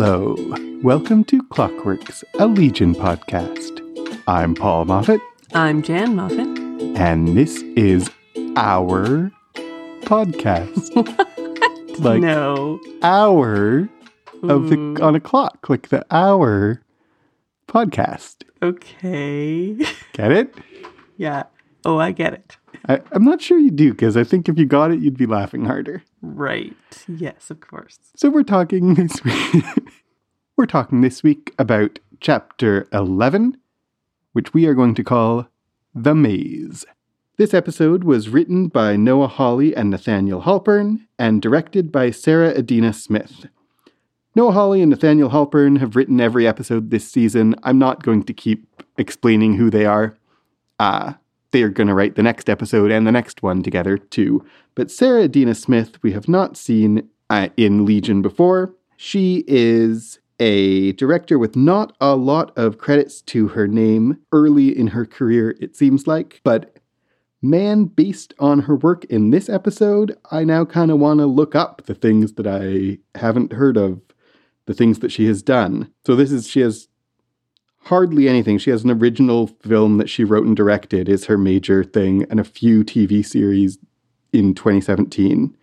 Hello. Welcome to Clockworks, a Legion podcast. I'm Paul Moffat, I'm Jan Moffat. and this is our podcast. like no. hour of Hmm. the on a clock, like the hour podcast. Okay. Get it? yeah. Oh, I get it. I, I'm not sure you do, because I think if you got it, you'd be laughing harder. Right. Yes, of course. So we're talking this week. we're talking this week about chapter 11, which we are going to call The Maze. This episode was written by Noah Hawley and Nathaniel Halpern and directed by Sarah Adina Smith. Noah Hawley and Nathaniel Halpern have written every episode this season. I'm not going to keep explaining who they are. Uh, they are going to write the next episode and the next one together too. But Sarah Adina Smith, we have not seen uh, in Legion before. She is a director with not a lot of credits to her name early in her career, it seems like. But man, based on her work in this episode, I now kind of want to look up the things that I haven't heard of, the things that she has done. So this is, she has hardly anything. She has an original film that she wrote and directed, is her major thing, and a few TV series in 2017,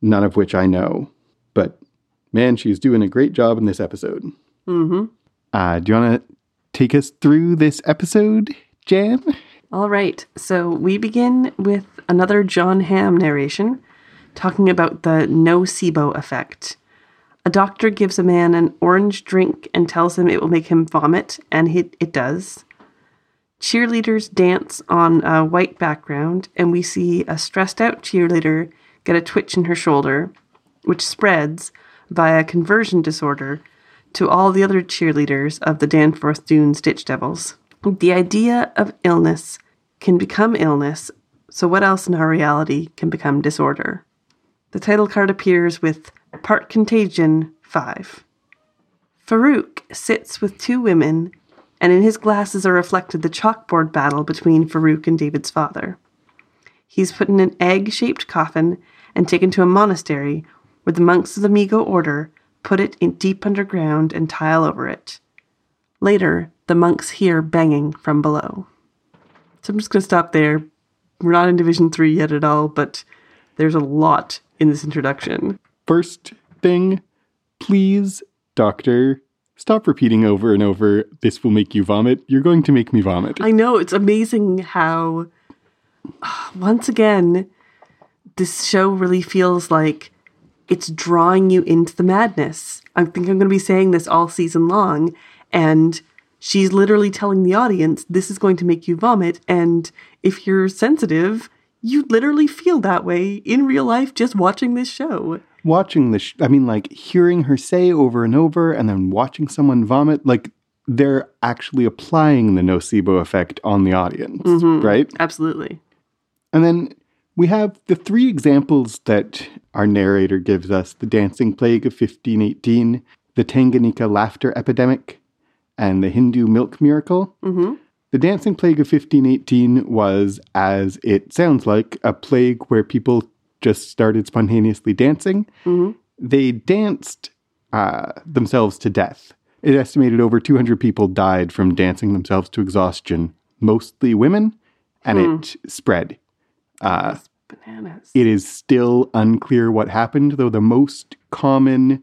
none of which I know. But man, she's doing a great job in this episode. Mm-hmm. Uh, do you want to take us through this episode, Jan? All right. So we begin with another Jon Hamm narration talking about the nocebo effect. A doctor gives a man an orange drink and tells him it will make him vomit, and it, it does. Cheerleaders dance on a white background, and we see a stressed out cheerleader get a twitch in her shoulder, which spreads via conversion disorder to all the other cheerleaders of the Danforth Dunes Ditch Devils. The idea of illness can become illness, so what else in our reality can become disorder? The title card appears with Part Contagion 5. Farouk sits with two women, and in his glasses are reflected the chalkboard battle between Farouk and David's father. He's put in an egg shaped coffin and taken to a monastery where the monks of the Migo order put it in deep underground and tile over it. Later, the monks hear banging from below. So I'm just going to stop there. We're not in Division 3 yet at all, but there's a lot in this introduction. First thing, please, doctor, stop repeating over and over, this will make you vomit. You're going to make me vomit. I know, it's amazing how, once again, this show really feels like it's drawing you into the madness. I think I'm going to be saying this all season long, and she's literally telling the audience this is going to make you vomit. And if you're sensitive, you literally feel that way in real life just watching this show. watching the sh- i mean like hearing her say over and over and then watching someone vomit like they're actually applying the nocebo effect on the audience mm-hmm. right Absolutely. and then we have the three examples that our narrator gives us the dancing plague of 1518 the tanganyika laughter epidemic and the hindu milk miracle mm-hmm. The dancing plague of 1518 was, as it sounds like, a plague where people just started spontaneously dancing. Mm-hmm. They danced uh, themselves to death. It estimated over 200 people died from dancing themselves to exhaustion, mostly women, and it hmm. spread. Uh, bananas. It is still unclear what happened, though the most common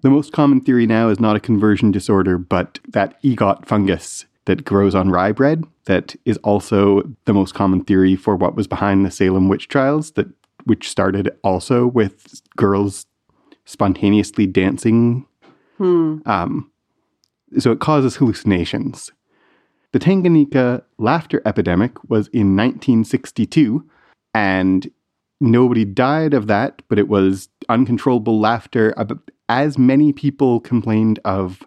the most common theory now is not a conversion disorder, but that ergot fungus that grows on rye bread. That is also the most common theory for what was behind the Salem witch trials, that which started also with girls spontaneously dancing. Um, so it causes hallucinations. The Tanganyika laughter epidemic was in 1962, and nobody died of that, but it was uncontrollable laughter. As many people complained of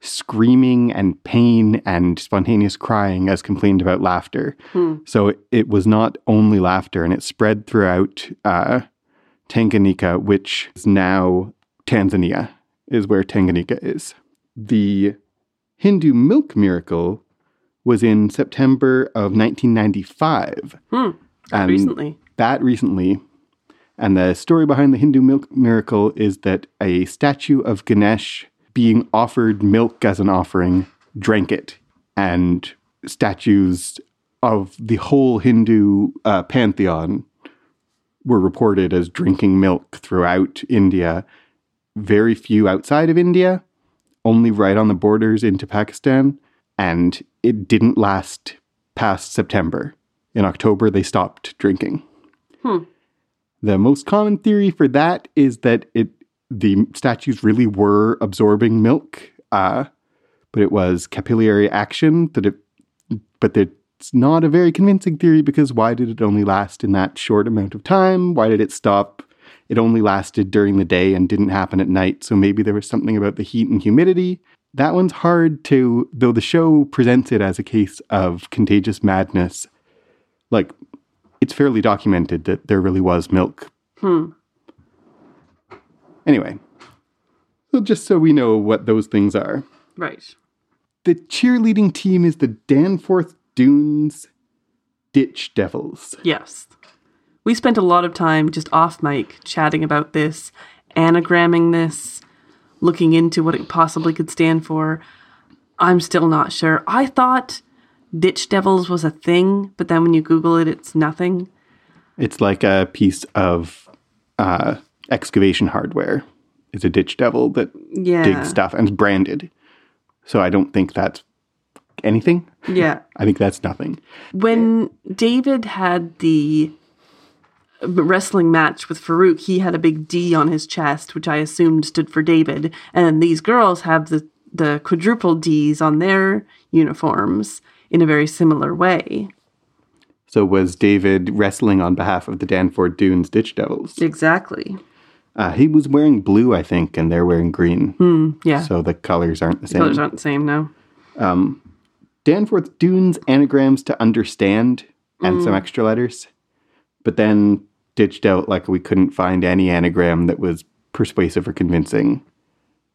screaming and pain and spontaneous crying as complained about laughter. So it, it was not only laughter, and it spread throughout uh, Tanganyika, which is now Tanzania, is where Tanganyika is. The Hindu milk miracle was in September of 1995. Hmm. And Recently. That recently. And the story behind the Hindu milk miracle is that a statue of Ganesh being offered milk as an offering, drank it, and statues of the whole Hindu uh, pantheon were reported as drinking milk throughout India. Very few outside of India, only right on the borders into Pakistan, and it didn't last past September. In October, they stopped drinking. The most common theory for that is that it the statues really were absorbing milk, uh, but it was capillary action that it. But it's not a very convincing theory because why did it only last in that short amount of time? Why did it stop? It only lasted during the day and didn't happen at night. So maybe there was something about the heat and humidity. That one's hard to, though the show presents it as a case of contagious madness. Like, it's fairly documented that there really was milk Anyway, so just so we know what those things are. Right. The cheerleading team is the Danforth Dunes Ditch Devils. Yes. We spent a lot of time just off mic chatting about this, anagramming this, looking into what it possibly could stand for. I'm still not sure. I thought Ditch Devils was a thing, but then when you Google it, it's nothing. It's like a piece of uh, excavation hardware. is a ditch devil that Yeah. digs stuff and is branded. So I don't think that's anything. Yeah. I think that's nothing. When David had the wrestling match with Farouk, he had a big D on his chest, which I assumed stood for David. And these girls have the, the quadruple Ds on their uniforms in a very similar way. So was David wrestling on behalf of the Danforth Dunes Ditch Devils? Exactly. Uh, he was wearing blue, I think, and they're wearing green. Hmm, yeah. So the colors aren't the same. Colors aren't the same now. Um, Danforth Dunes anagrams to understand and some hmm. extra letters, but then ditched out like we couldn't find any anagram that was persuasive or convincing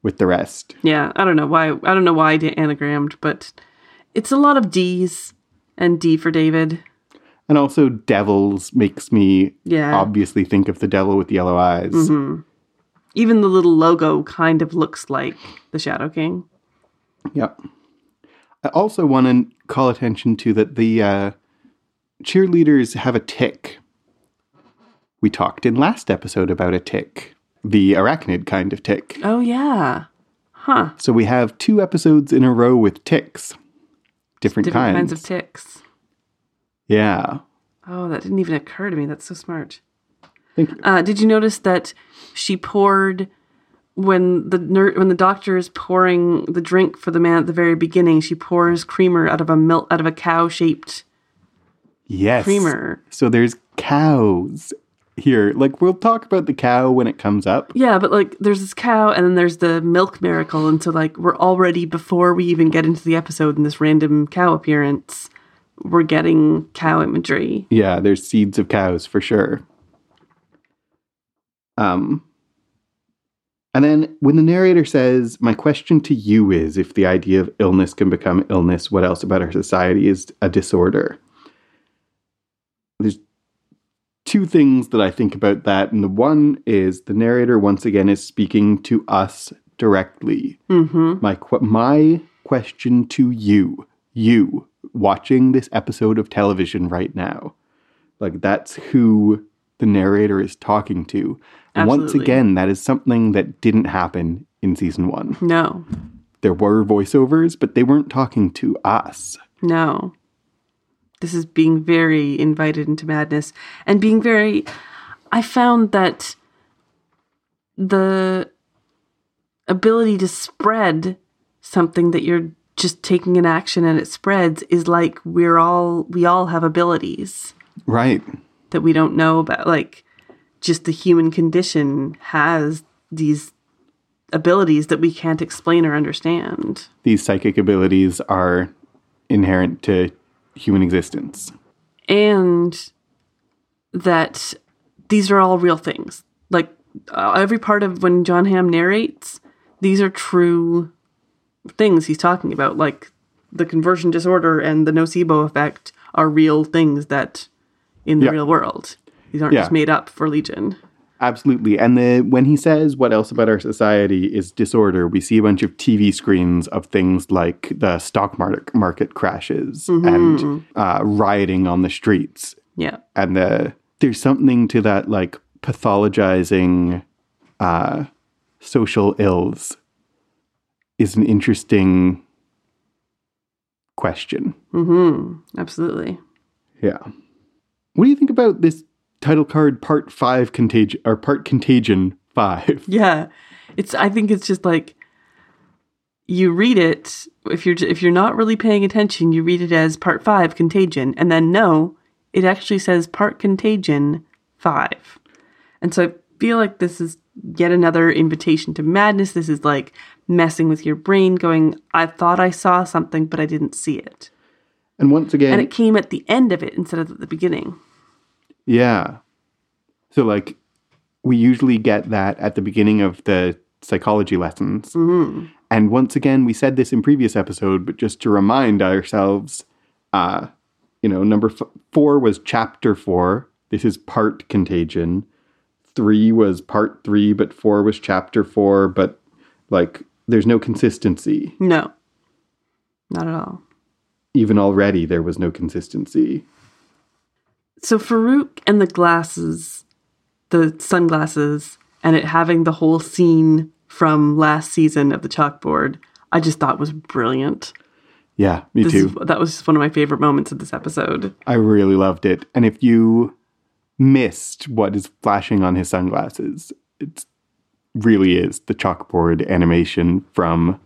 with the rest. Yeah, I don't know why. I don't know why I anagrammed, but it's a lot of D's and D for David. And also, devils makes me Yeah. obviously think of the devil with yellow eyes. Even the little logo kind of looks like the Shadow King. Yep. I also want to call attention to that the uh, cheerleaders have a tick. We talked in last episode about a tick, the arachnid kind of tick. Oh yeah, huh? So we have two episodes in a row with ticks, different, Different kinds. kinds of ticks. Yeah. Oh, that didn't even occur to me. That's so smart. Thank you. Uh, did you notice that she poured when the ner- when the doctor is pouring the drink for the man at the very beginning? She pours creamer out of a milk out of a cow shaped Yes. creamer. So there's cows here. Like we'll talk about the cow when it comes up. Yeah, but like there's this cow and then there's the milk miracle. And so like we're already before we even get into the episode in this random cow appearance, we're getting cow imagery. Yeah, there's seeds of cows for sure. Um and then when the narrator says, My question to you is if the idea of illness can become illness, what else about our society is a disorder? There's two things that I think about that. And the one is the narrator once again is speaking to us directly. Mm-hmm. My qu- my question to you, you watching this episode of television right now, like that's who the narrator is talking to. And once again, that is something that didn't happen in season one. No, There were voiceovers, but they weren't talking to us. no. This is being very invited into madness and being very. I found that the ability to spread something that you're just taking an action and it spreads is like we're all we all have abilities Right. that we don't know about like just the human condition has these abilities that we can't explain or understand These psychic abilities are inherent to human existence. and that these are all real things like uh, every part of when jon hamm narrates these are true things he's talking about like the conversion disorder and the nocebo effect are real things that in the Yeah. real world these aren't Yeah. just made up for legion absolutely. And the when he says what else about our society is disorder, we see a bunch of TV screens of things like the stock market market crashes and uh, rioting on the streets, Yeah. and the there's something to that like pathologizing uh, social ills is an interesting question. Mm-hmm. Absolutely. Yeah. What do you think about this title card part 5 contagion or part contagion 5? Yeah. It's I think it's just like you read it if you're if you're not really paying attention, you read it as part 5 contagion and then no, it actually says part contagion 5. And so I feel like this is yet another invitation to madness. This is like messing with your brain going I thought I saw something but I didn't see it. And once again, And it came at the end of it instead of at the beginning. yeah. So like we usually get that at the beginning of the psychology lessons. And once again, we said this in previous episode, but just to remind ourselves, uh, you know, number f- four was chapter four. This is part contagion. Three was part three, but four was chapter four. But like, there's no consistency. No. Not at all. Even already, there was no consistency. So Farouk and the glasses, the sunglasses, and it having the whole scene from last season of the chalkboard, I just thought was brilliant. Yeah, me This too. is, that was just one of my favorite moments of this episode. I really loved it. And if you missed what is flashing on his sunglasses, it really is the chalkboard animation from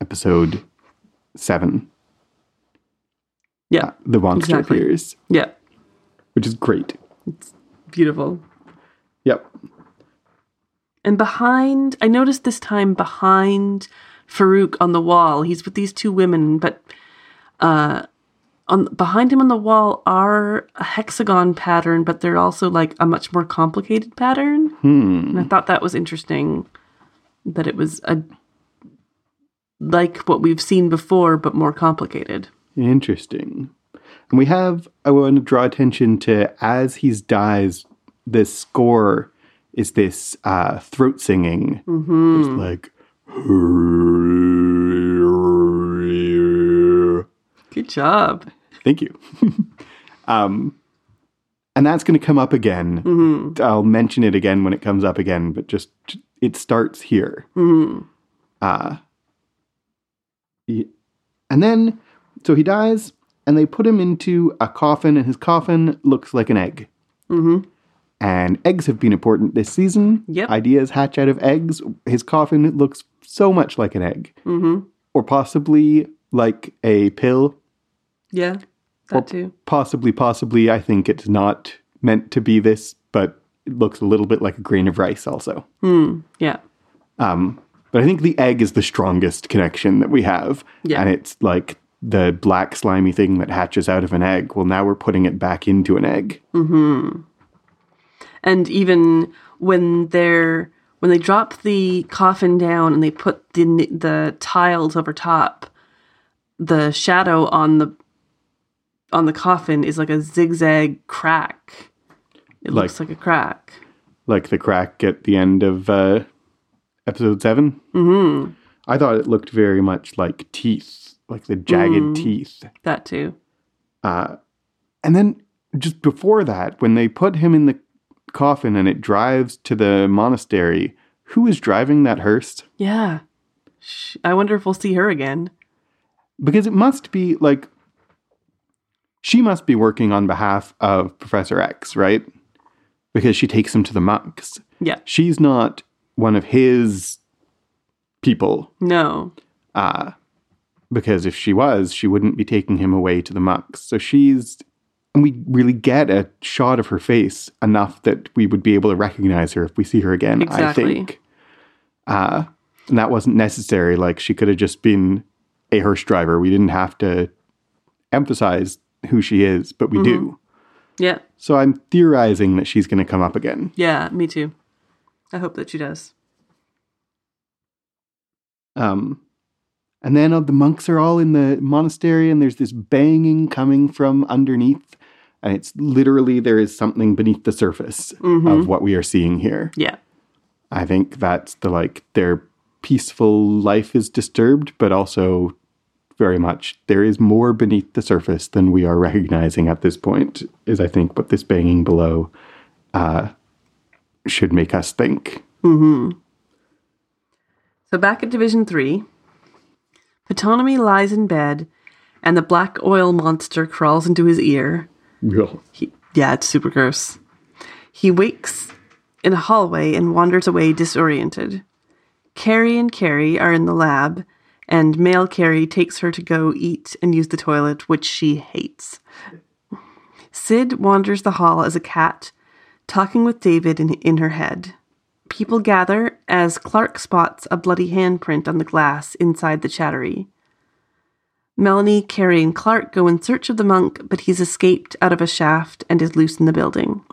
episode seven. Yeah, The monster Exactly. appears, yeah, which is great. It's beautiful. Yep. And behind, I noticed this time behind Farouk on the wall, he's with these two women, but uh, on behind him on the wall are a hexagon pattern, but they're also like a much more complicated pattern. Hmm. And I thought that was interesting that it was a like what we've seen before, but more complicated. Interesting. And we have, I want to draw attention to as he dies, this score is this uh, throat singing. It's like, Good job. Thank you. um, and that's going to come up again. I'll mention it again when it comes up again, but just it starts here. Uh, and then, so he dies, and they put him into a coffin, and his coffin looks like an egg. Mm-hmm. And eggs have been important this season. Yep. Ideas hatch out of eggs. His coffin looks so much like an egg, Mm-hmm. or possibly like a pill. Yeah, that too. Possibly, possibly. I think it's not meant to be this, but it looks a little bit like a grain of rice, also. Hmm. Yeah. Um, but I think the egg is the strongest connection that we have. Yeah. And it's like the black slimy thing that hatches out of an egg. Well, now we're putting it back into an egg. And even when they're when they drop the coffin down and they put the the tiles over top, the shadow on the on the coffin is like a zigzag crack. It Like- looks like a crack. Like the crack at the end of uh, episode 7 Mm-hmm. I thought it looked very much like teeth, like the jagged Mm. teeth. That too. Uh, and then just before that, when they put him in the coffin and it drives to the monastery, who is driving that hearse? Yeah. I wonder if we'll see her again. Because it must be like she must be working on behalf of Professor X, right? Because she takes him to the monks. Yeah. She's not one of his people. No. Uh, because if she was, she wouldn't be taking him away to the monks. So she's, and we really get a shot of her face enough that we would be able to recognize her if we see her again, I think. Uh, and that wasn't necessary. Like she could have just been a hearse driver. We didn't have to emphasize who she is, but we do. Yeah. So I'm theorizing that she's going to come up again. Yeah, me too. I hope that she does. Um, and then uh, the monks are all in the monastery, and there's this banging coming from underneath. And it's literally there is something beneath the surface of what we are seeing here. Yeah. I think that's the like their peaceful life is disturbed, but also very much there is more beneath the surface than we are recognizing at this point, is I think what this banging below uh, should make us think. So back at Division 3, Ptonomy lies in bed and the black oil monster crawls into his ear. Real. He, yeah, it's super gross. He wakes in a hallway and wanders away disoriented. Carrie and Carrie are in the lab, and male Carrie takes her to go eat and use the toilet, which she hates. Syd wanders the hall as a cat, talking with David in, in her head. People gather as Clark spots a bloody handprint on the glass inside the chattery. Melanie, Cary, and Clark go in search of the monk, but he's escaped out of a shaft and is loose in the building.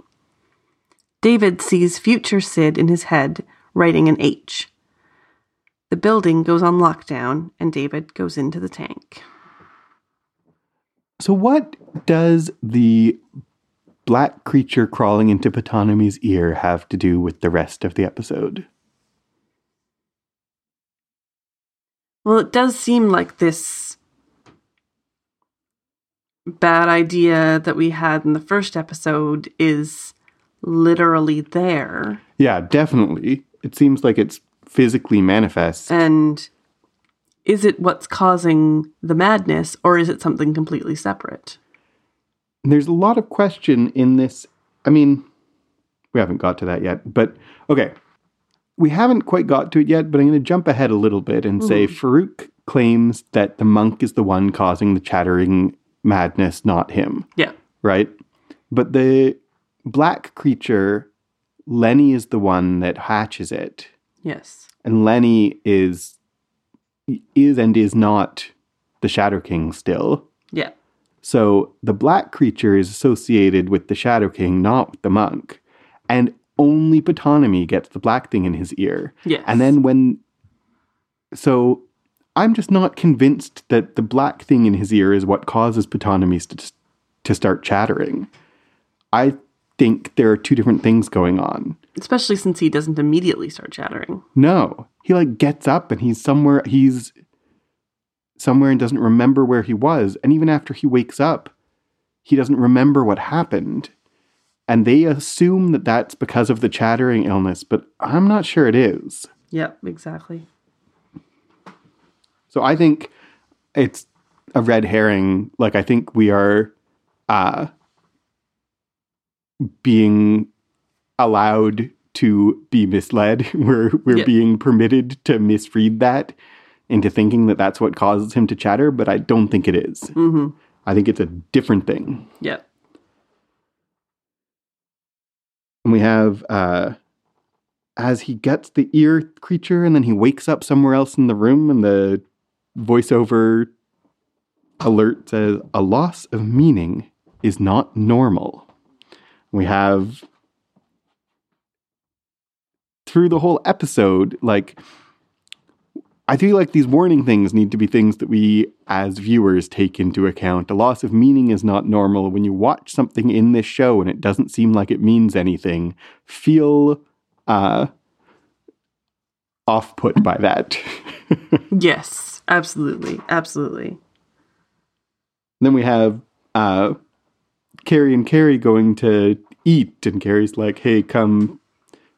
David sees future Syd in his head, writing an H. The building goes on lockdown, and David goes into the tank. So, what does the black creature crawling into Ptonomy's ear have to do with the rest of the episode? Well, it does seem like this bad idea that we had in the first episode is literally there. Yeah, definitely. It seems like it's physically manifest. And is it what's causing the madness, or is it something completely separate? There's a lot of question in this. I mean, we haven't got to that yet, but okay. We haven't quite got to it yet, but I'm going to jump ahead a little bit and say mm-hmm. Farouk claims that the monk is the one causing the chattering madness, not him, Yeah. right? But the black creature, Lenny is the one that hatches it. Yes. and Lenny is is and is not the Shadow King still. Yeah. So the black creature is associated with the Shadow King, not with the monk. And only Ptonomy gets the black thing in his ear. Yes. And then when so I'm just not convinced that the black thing in his ear is what causes Ptonomy to to start chattering. I think there are two different things going on. Especially since he doesn't immediately start chattering. No, he like gets up and he's somewhere. He's somewhere and doesn't remember where he was. And even after he wakes up, he doesn't remember what happened. And they assume that that's because of the chattering illness, but I'm not sure it is. Yep, exactly. So I think it's a red herring. Like I think we are uh, being allowed to be misled. We're we're Yeah. being permitted to misread that into thinking that that's what causes him to chatter, but I don't think it is. Mm-hmm. I think it's a different thing. Yeah. And we have uh, as he gets the ear creature, and then he wakes up somewhere else in the room, and the voiceover alert says, A loss of meaning is not normal. We have through the whole episode, like, I feel like these warning things need to be things that we as viewers take into account. A loss of meaning is not normal. When you watch something in this show and it doesn't seem like it means anything, feel uh, off put by that. Yes, absolutely. Absolutely. then we have uh, Carrie and Carrie going to eat, and Carrie's like, hey, come.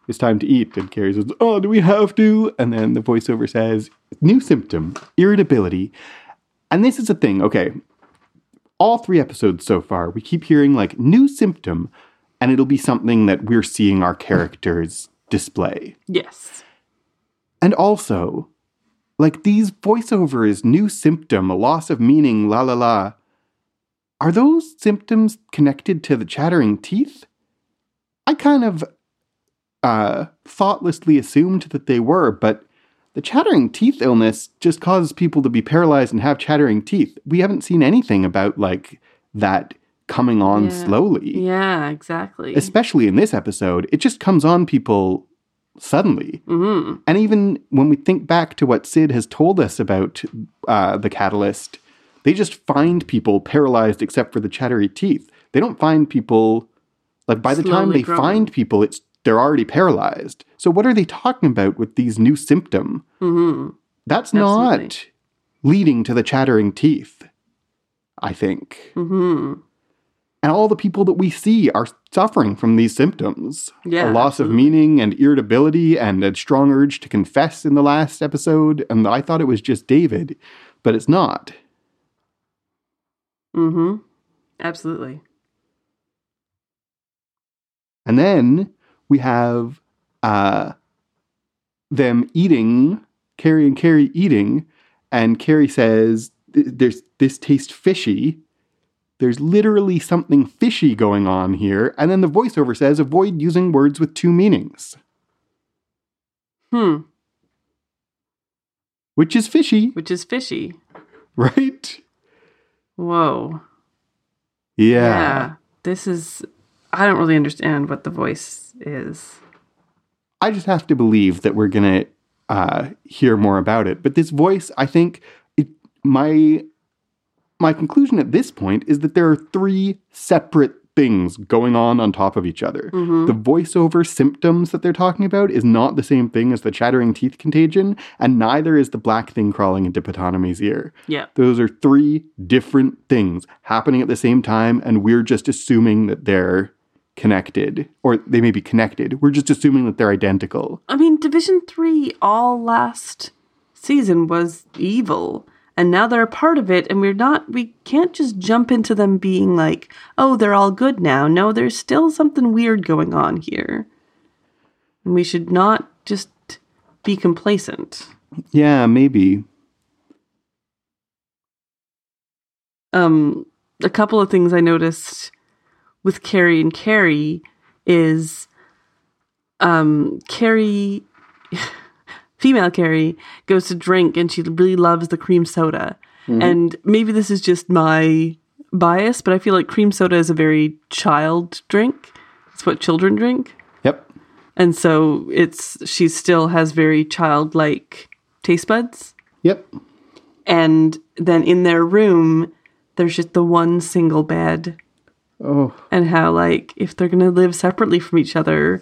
It's time to eat. And Carrie says, Oh, do we have to? And then the voiceover says, New symptom, irritability. And this is a thing, okay. All three episodes so far, we keep hearing like new symptom, and it'll be something that we're seeing our characters display. Yes. And also, like these voiceovers, new symptom, a loss of meaning, la la la. Are those symptoms connected to the chattering teeth? I kind of uh, thoughtlessly assumed that they were, but the chattering teeth illness just causes people to be paralyzed and have chattering teeth. We haven't seen anything about like that coming on Yeah. slowly Yeah, exactly. especially in this episode, it just comes on people suddenly. hmm And even when we think back to what Syd has told us about uh, the catalyst, they just find people paralyzed except for the chattery teeth. they don't find people like by the time they growing. find people, it's they're already paralyzed. So what are they talking about with these new symptom? hmm That's Absolutely. not leading to the chattering teeth. I think. hmm And all the people that we see are suffering from these symptoms. Yeah, a loss of meaning and irritability and a strong urge to confess in the last episode. And I thought it was just David, but it's not. hmm Absolutely. And then we have uh, them eating, Carrie and Carrie eating, and Carrie says, "There's this tastes fishy." There's literally something fishy going on here, and then the voiceover says, "Avoid using words with two meanings," Hmm. which is fishy, Which is fishy. right? Whoa. Yeah. This is. I don't really understand what the voice is. I just have to believe that we're gonna uh, hear more about it. But this voice, I think, it, my my conclusion at this point is that there are three separate things going on on top of each other. Mm-hmm. The voiceover symptoms that they're talking about is not the same thing as the chattering teeth contagion, and neither is the black thing crawling into Ptonomy's ear. Yeah. Those are three different things happening at the same time, and we're just assuming that they're connected, or they may be connected. We're just assuming that they're identical. I mean, Division 3 all last season was evil. And now they're a part of it, and we're not, we can't just jump into them being like, oh, they're all good now. No, there's still something weird going on here. And we should not just be complacent. Yeah, maybe. um, a couple of things I noticed with Carrie and Kerry is um, Carrie, female Carrie, goes to drink and she really loves the cream soda. And maybe this is just my bias, but I feel like cream soda is a very child drink. It's what children drink. Yep. And so it's she still has very childlike taste buds. Yep. And then in their room, there's just the one single bed. Oh, And how, like, if they're going to live separately from each other,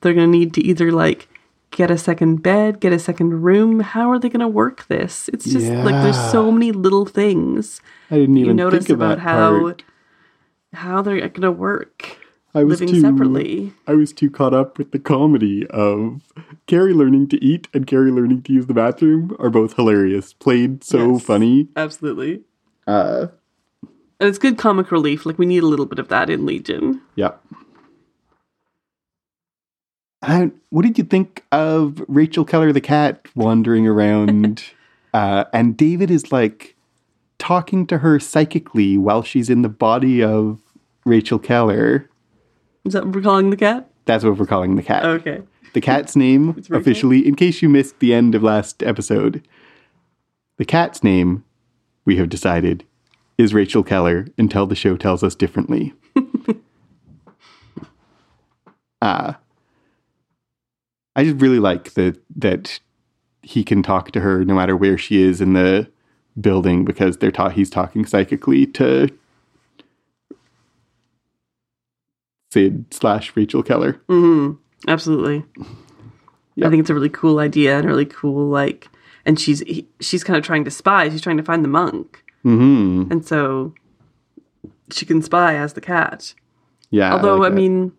they're going to need to either, like, get a second bed, get a second room. How are they going to work this? It's just like there's so many little things I didn't you even notice think of about how part. how they're going to work I was living too separately. I was too caught up with the comedy of Carrie learning to eat and Carrie learning to use the bathroom are both hilarious. Played so Yes. funny. Absolutely. Uh, And it's good comic relief. Like we need a little bit of that in Legion. yeah. And what did you think of Rachel Keller the cat wandering around? uh, and David is like talking to her psychically while she's in the body of Rachel Keller. Is that what we're calling the cat? That's what we're calling the cat. Okay. The cat's name, officially, in case you missed the end of last episode, the cat's name, we have decided, is Rachel Keller until the show tells us differently. uh, I just really like that that he can talk to her no matter where she is in the building because they're ta- he's talking psychically to Syd slash Rachel Keller. Mm-hmm. Absolutely. I think it's a really cool idea and really cool like and she's he, she's kind of trying to spy. She's trying to find the monk. Hmm And so she can spy as the cat. Yeah. Although like I, mean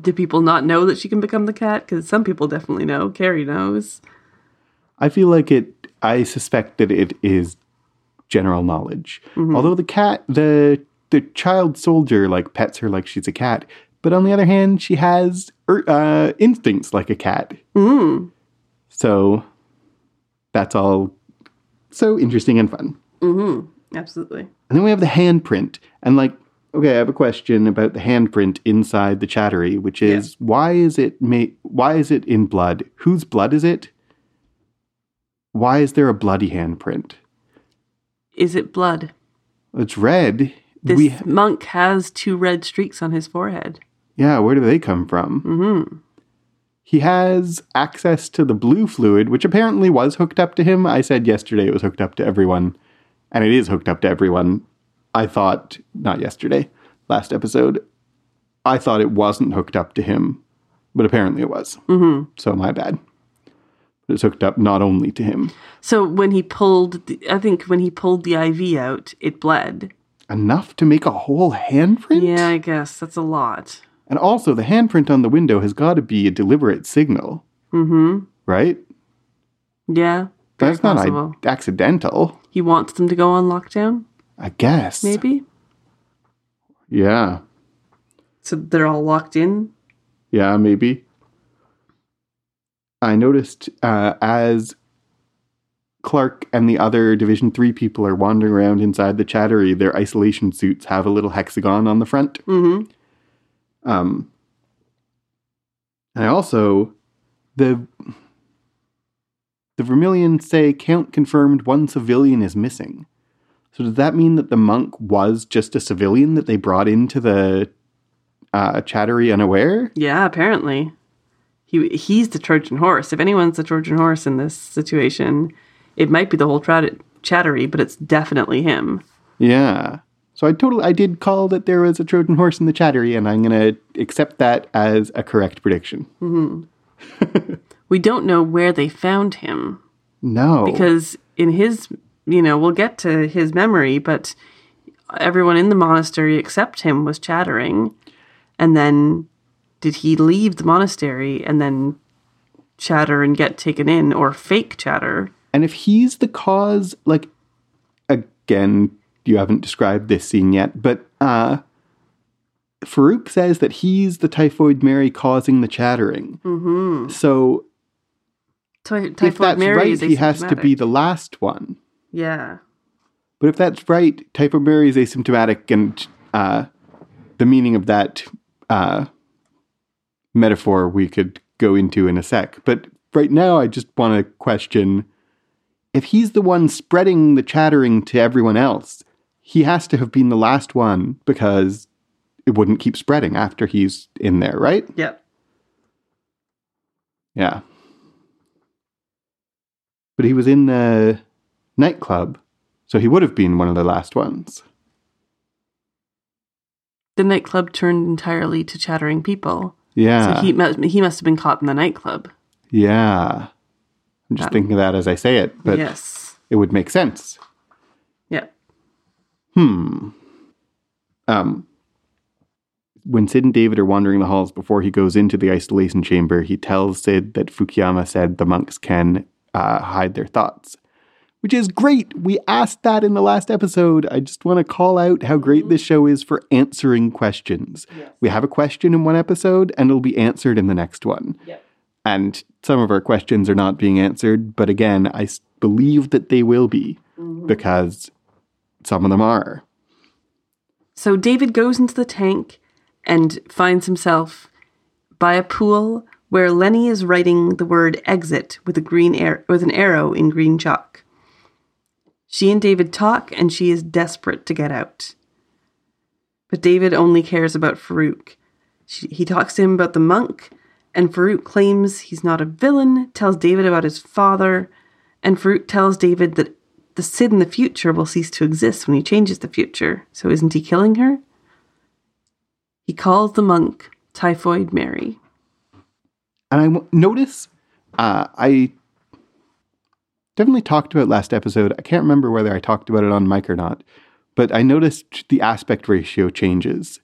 do people not know that she can become the cat? Because some people definitely know. Carrie knows. I feel like it. I suspect that it is general knowledge. Mm-hmm. Although the cat, the the child soldier, like pets her like she's a cat, but on the other hand, she has er, uh, instincts like a cat. Mm. So that's all so interesting and fun. Mm-hmm. Absolutely. And then we have the handprint, and like, okay, I have a question about the handprint inside the chattery, which is why is it made? Why is it in blood? Whose blood is it? Why is there a bloody handprint? Is it blood? It's red. This we monk has two red streaks on his forehead. yeah. Where do they come from? Mm-hmm. He has access to the blue fluid, which apparently was hooked up to him. I said yesterday it was hooked up to everyone, and it is hooked up to everyone. I thought not yesterday, last episode, I thought it wasn't hooked up to him, but apparently it was. Mm-hmm. So my bad. But it's hooked up not only to him. So when he pulled, the, I think when he pulled the IV out, it bled. Enough to make a whole handprint? Yeah, I guess that's a lot. And also, the handprint on the window has got to be a deliberate signal. Mm-hmm. Right? Yeah, That's not. I- accidental, he wants them to go on lockdown, I guess. maybe. Yeah. So they're all locked in. Yeah, maybe. I noticed uh, as Clark and the other Division 3 people are wandering around inside the chattery, their isolation suits have a little hexagon on the front. Mm-hmm. Um, and I also, the the Vermilion say count confirmed one civilian is missing. So does that mean that the monk was just a civilian that they brought into the uh, chattery unaware? Yeah, apparently. He he's the Trojan horse. If anyone's the Trojan horse in this situation, it might be the whole tra- chattery, but it's definitely him. Yeah. So I totally I did call that there was a Trojan horse in the chattery, and I'm gonna accept that as a correct prediction. We don't know where they found him No, because in his, you know, we'll get to his memory, but everyone in the monastery except him was chattering. And then did he leave the monastery and then chatter and get taken in or fake chatter? And if he's the cause, like, again, you haven't described this scene yet, but uh, Farouk says that he's the typhoid Mary causing the chattering. Mm-hmm. So Ty- if that's Mary right, is he has to be the last one. Yeah. But if that's right, typhoid Mary is asymptomatic, and uh, the meaning of that uh, metaphor we could go into in a sec. But right now, I just want to question if he's the one spreading the chattering to everyone else, he has to have been the last one because it wouldn't keep spreading after he's in there, right? Yep. Yeah. But he was in the nightclub, so he would have been one of the last ones. The nightclub turned entirely to chattering people. Yeah. So he must he must have been caught in the nightclub. yeah. I'm just thinking of that as I say it, but yes. it would make sense. Yeah. Hmm. Um, when Syd and David are wandering the halls before he goes into the isolation chamber, he tells Syd that Fukuyama said the monks can uh, hide their thoughts, which is great. We asked that in the last episode. I just want to call out how great this show is for answering questions. We have a question in one episode, and it'll be answered in the next one. Yep. And some of our questions are not being answered, but again, I believe that they will be because some of them are. So David goes into the tank and finds himself by a pool where Lenny is writing the word exit with a green air with an arrow in green chalk. She and David talk and she is desperate to get out. But David only cares about Farouk. She, he talks to him about the monk, and Farouk claims he's not a villain, tells David about his father, and Farouk tells David that the Syd in the future will cease to exist when he changes the future. So isn't he killing her? He calls the monk Typhoid Mary. And I w- notice uh, I definitely talked about it last episode. I can't remember whether I talked about it on mic or not, but I noticed the aspect ratio changes.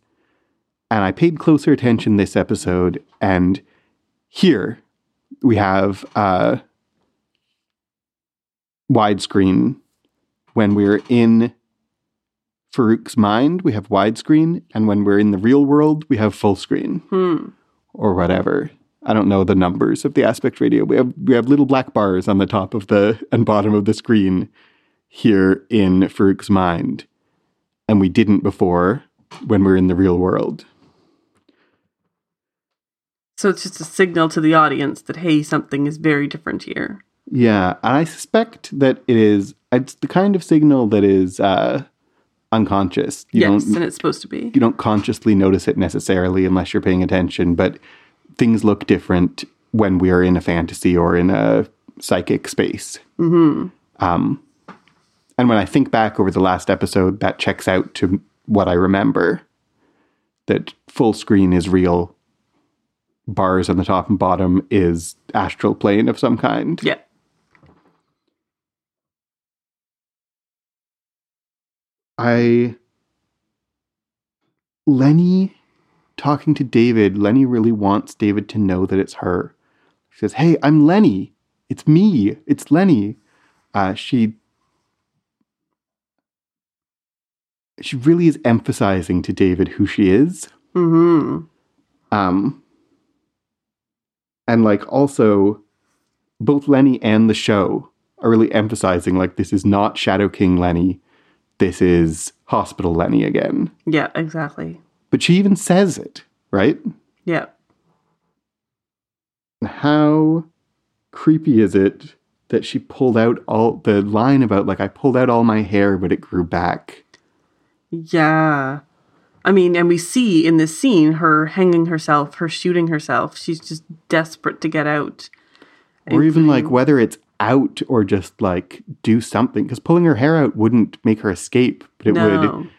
And I paid closer attention this episode. And here we have uh, widescreen. When we're in Farouk's mind, we have widescreen. And when we're in the real world, we have full screen Hmm. or whatever. I don't know the numbers of the aspect ratio. We have we have little black bars on the top of the and bottom of the screen here in Farouk's mind, and we didn't before when we're in the real world. So it's just a signal to the audience that, hey, something is very different here. Yeah, and I suspect that it is. It's the kind of signal that is uh, unconscious. You yes, and it's supposed to be. you don't consciously notice it necessarily unless you're paying attention, but things look different when we are in a fantasy or in a psychic space. Mm-hmm. Um, and when I think back over the last episode, that checks out to what I remember. that full screen is real, bars on the top and bottom is astral plane of some kind. Yeah. I Lenny talking to David, Lenny really wants David to know that it's her. She says, Hey, I'm Lenny. It's me. It's Lenny. Uh, she she really is emphasizing to David who she is. Mm-hmm. Um and like also both Lenny and the show are really emphasizing like this is not Shadow King Lenny. This is Hospital Lenny again. Yeah, exactly. But she even says it, right? Yeah. How creepy is it that she pulled out all the line about like I pulled out all my hair but it grew back. Yeah. I mean, and we see in this scene her hanging herself, her shooting herself. She's just desperate to get out. Or even like whether it's out or just like do something because pulling her hair out wouldn't make her escape, but it would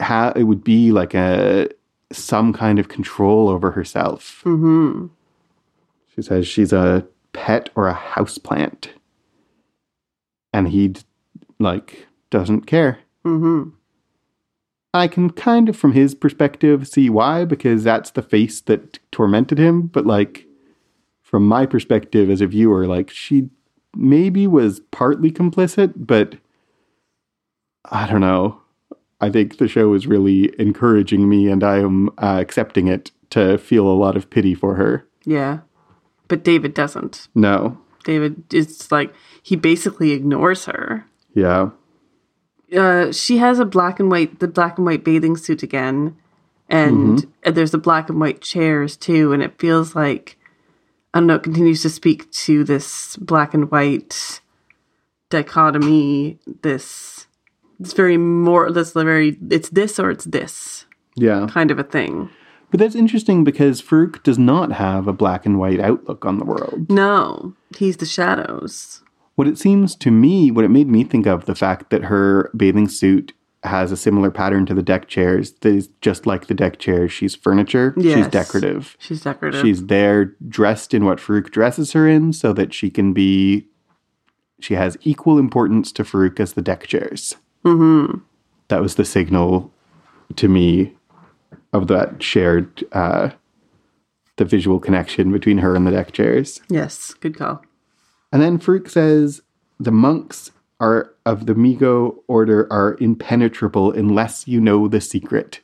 ha- it would be like a some kind of control over herself. Mm-hmm. She says she's a pet or a houseplant. And he like doesn't care. Mm-hmm. I can kind of from his perspective see why because that's the face that tormented him, but like from my perspective as a viewer like she maybe was partly complicit, but I don't know. I think the show is really encouraging me and I am uh, accepting it to feel a lot of pity for her. Yeah. But David doesn't. No. David is like he basically ignores her. Yeah. Uh, she has a black and white the black and white bathing suit again. And uh, there's the black and white chairs too, and it feels like I don't know, it continues to speak to this black and white dichotomy, this it's very more this very it's this or it's this Yeah. kind of a thing. But that's interesting because Farouk does not have a black and white outlook on the world. No, he's the shadows. What it seems to me, what it made me think of, the fact that her bathing suit has a similar pattern to the deck chairs. That is just like the deck chairs. She's furniture. She's decorative. She's decorative. She's there dressed in what Farouk dresses her in so that she can be, she has equal importance to Farouk as the deck chairs. Mm-hmm. That was the signal to me of that shared, uh, the visual connection between her and the deck chairs. Yes, good call. And then Farouk says the monks are of the Migo order are impenetrable unless you know the secret.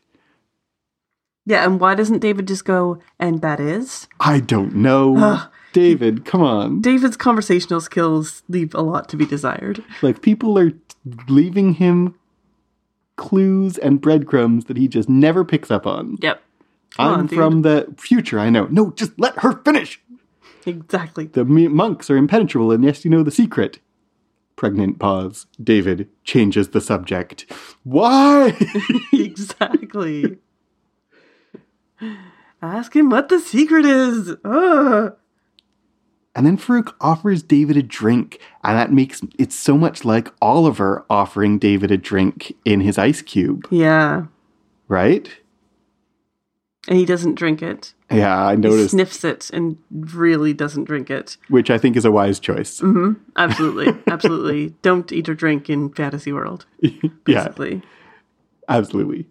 Yeah, and why doesn't David just go, and that is? I don't know. David, come on. David's conversational skills leave a lot to be desired. Like people are leaving him clues and breadcrumbs that he just never picks up on. Yep. Come I'm on, from the future, I know. No, just let her finish. Exactly. The monks are impenetrable and yes, you know the secret. Pregnant pause. David changes the subject. Why? exactly. Ask him what the secret is. Ugh. And then Farouk offers David a drink, and that makes it so much like Oliver offering David a drink in his ice cube, Yeah. right? And he doesn't drink it. Yeah, I He sniffs it and really doesn't drink it. which I think is a wise choice. Absolutely. Absolutely. Don't eat or drink in fantasy world. yeah, Basically. absolutely.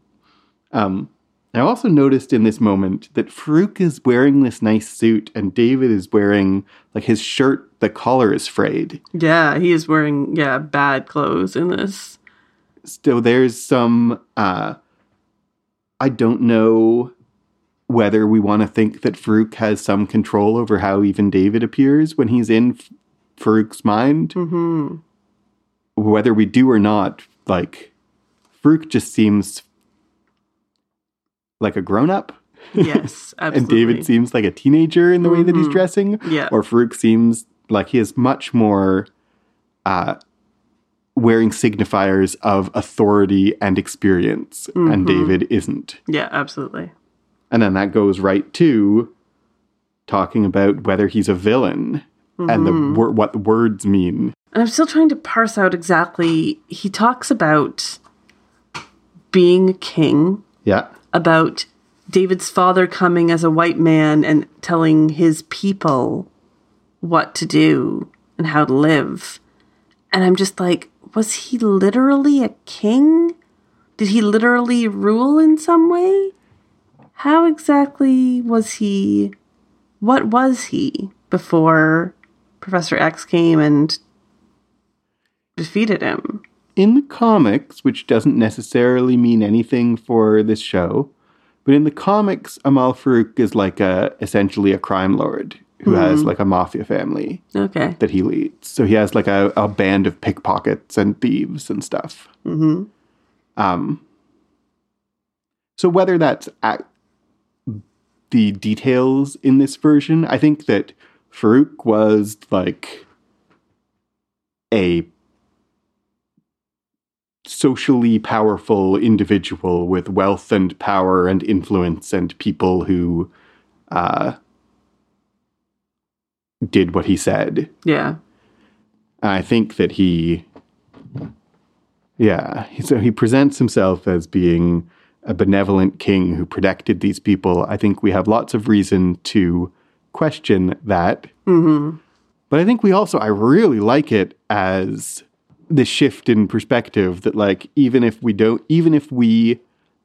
Um, I also noticed in this moment that Farouk is wearing this nice suit, and David is wearing like his shirt. The collar is frayed. Yeah, he is wearing yeah bad clothes in this. So there's some. Uh, I don't know whether we want to think that Farouk has some control over how even David appears when he's in F- Farouk's mind. hmm Whether we do or not, like Farouk just seems like a grown up. Yes, And. David seems like a teenager in the way that he's mm-hmm. dressing. Yeah. Or Farouk seems like he is much more uh, wearing signifiers of authority and experience, and mm-hmm. David isn't. Yeah, absolutely. And then that goes right to talking about whether he's a villain and the mm-hmm. wor- what the words mean. And I'm still trying to parse out exactly. He talks about being a king, Yeah. About David's father coming as a white man and telling his people what to do and how to live. And I'm just like, was he literally a king? Did he literally rule in some way? How exactly was he? What was he before Professor X came and defeated him? In the comics, which doesn't necessarily mean anything for this show, but in the comics, Amahl Farouk is like a essentially a crime lord who has like a mafia family Okay. that he leads. So he has like a, a band of pickpockets and thieves and stuff. Mm-hmm. Um, so whether that's at the details in this version, I think that Farouk was like a socially powerful individual with wealth and power and influence and people who uh, did what he said. Yeah. I think that he, yeah, so he presents himself as being a benevolent king who protected these people. I think we have lots of reason to question that. Mm-hmm. But I think we also, I really like it as the shift in perspective that, like, even if we don't, even if we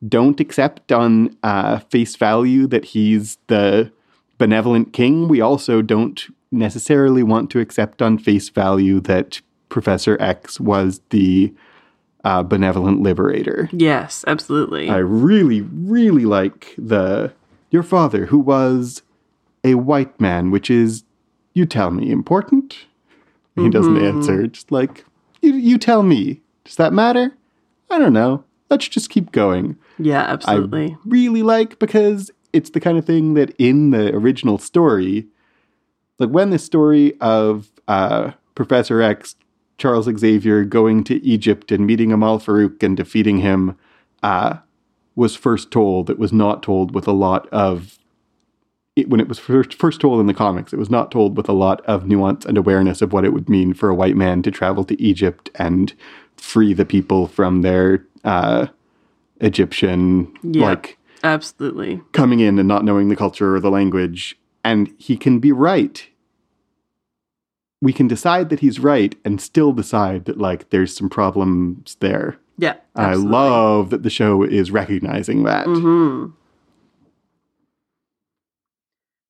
don't accept on uh, face value that he's the benevolent king, we also don't necessarily want to accept on face value that Professor X was the uh, benevolent liberator. Yes, absolutely. I really, really like the your father, who was a white man, which is, you tell me, important. He doesn't answer. Just like you, you tell me. Does that matter? I don't know. Let's just keep going. yeah, absolutely. I really like because it's the kind of thing that in the original story, like when the story of uh, Professor X, Charles Xavier going to Egypt and meeting Amahl Farouk and defeating him uh, was first told, it was not told with a lot of. It, when it was first, first told in the comics, it was not told with a lot of nuance and awareness of what it would mean for a white man to travel to Egypt and free the people from their uh, Egyptian Yeah. like absolutely. coming in and not knowing the culture or the language. And he can be right. We can decide that he's right and still decide that like there's some problems there. Yeah. I love that the show is recognizing that. Mm-hmm.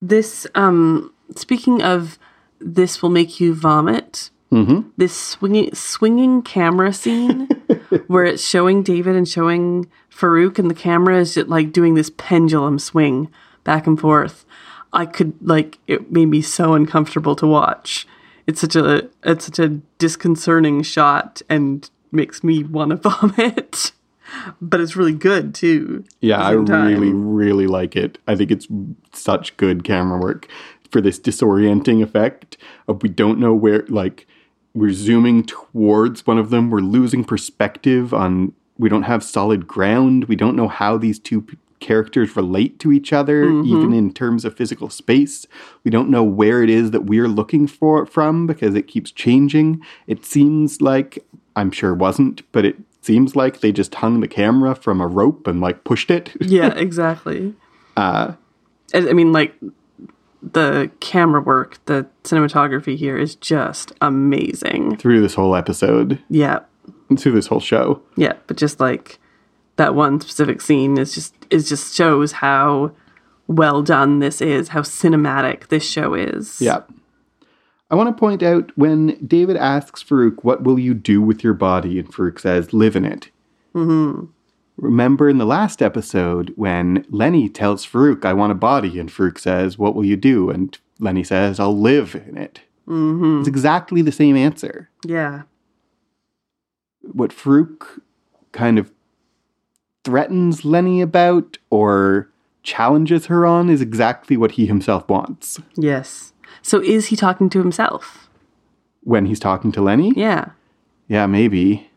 This, um, speaking of this will make you vomit, Mm-hmm. this swinging swinging camera scene where it's showing David and showing Farouk, and the camera is just like doing this pendulum swing back and forth. I could like it made me so uncomfortable to watch. It's such a it's such a disconcerting shot and makes me want to vomit. But it's really good too. Yeah, I the same time. really, really like it. I think it's such good camera work for this disorienting effect of we don't know where, like, we're zooming towards one of them, we're losing perspective on, we don't have solid ground, we don't know how these two p- characters relate to each other, mm-hmm. even in terms of physical space. We don't know where it is that we're looking for from because it keeps changing. It seems like, I'm sure it wasn't, but it seems like they just hung the camera from a rope and like pushed it. Yeah, exactly. Uh, I I mean, like the camera work, the cinematography here is just amazing. through this whole episode, Yeah, through this whole show. yeah, but just like that one specific scene is just is just shows how well done this is, how cinematic this show is. Yeah. I want to point out when David asks Farouk, What will you do with your body? And Farouk says, Live in it. Mm-hmm. Remember in the last episode when Lenny tells Farouk, I want a body, and Farouk says, What will you do? And Lenny says, I'll live in it. Mm-hmm. It's exactly the same answer. yeah, What Farouk kind of threatens Lenny about or challenges her on is exactly what he himself wants yes. So is he talking to himself? when he's talking to Lenny. Yeah. Yeah, maybe.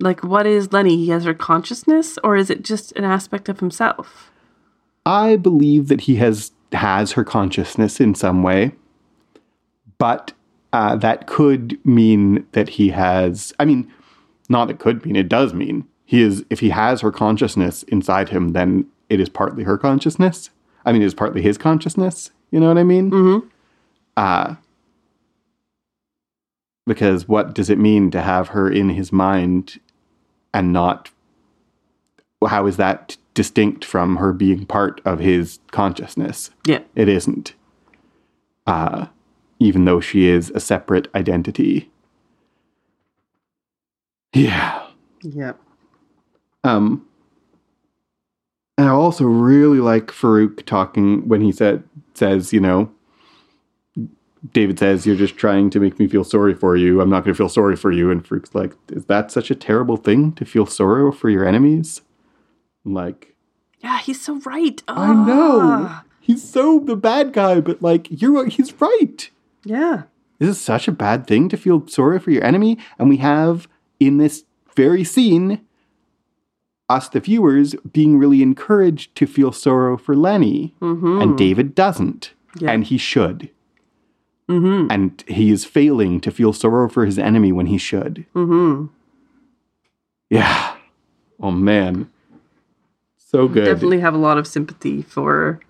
Like, what is Lenny? He has her consciousness, or is it just an aspect of himself? I believe that he has has her consciousness in some way, but uh, that could mean that he has. I mean, not it could mean it does mean he is if he has her consciousness inside him, then it is partly her consciousness. I mean, it is partly his consciousness. You know what I mean? Mm-hmm. Uh, because what does it mean to have her in his mind and not? How is that distinct from her being part of his consciousness? Yeah. It isn't. Uh, even though she is a separate identity. Yeah. Yep. Um, and I also really like Farouk talking when he said says, you know, David says, "You're just trying to make me feel sorry for you. I'm not going to feel sorry for you." And Farouk's like, "Is that such a terrible thing to feel sorrow for your enemies?" I'm like, Yeah, he's so right. I know Ah. he's so the bad guy, but like you're he's right. Yeah. This is such a bad thing to feel sorry for your enemy. And we have in this very scene us, the viewers, being really encouraged to feel sorrow for Lenny. Mm-hmm. And David doesn't. Yeah. And he should. Mm-hmm. And he is failing to feel sorrow for his enemy when he should. Mm-hmm. Yeah. Oh, man. So good. Definitely have a lot of sympathy for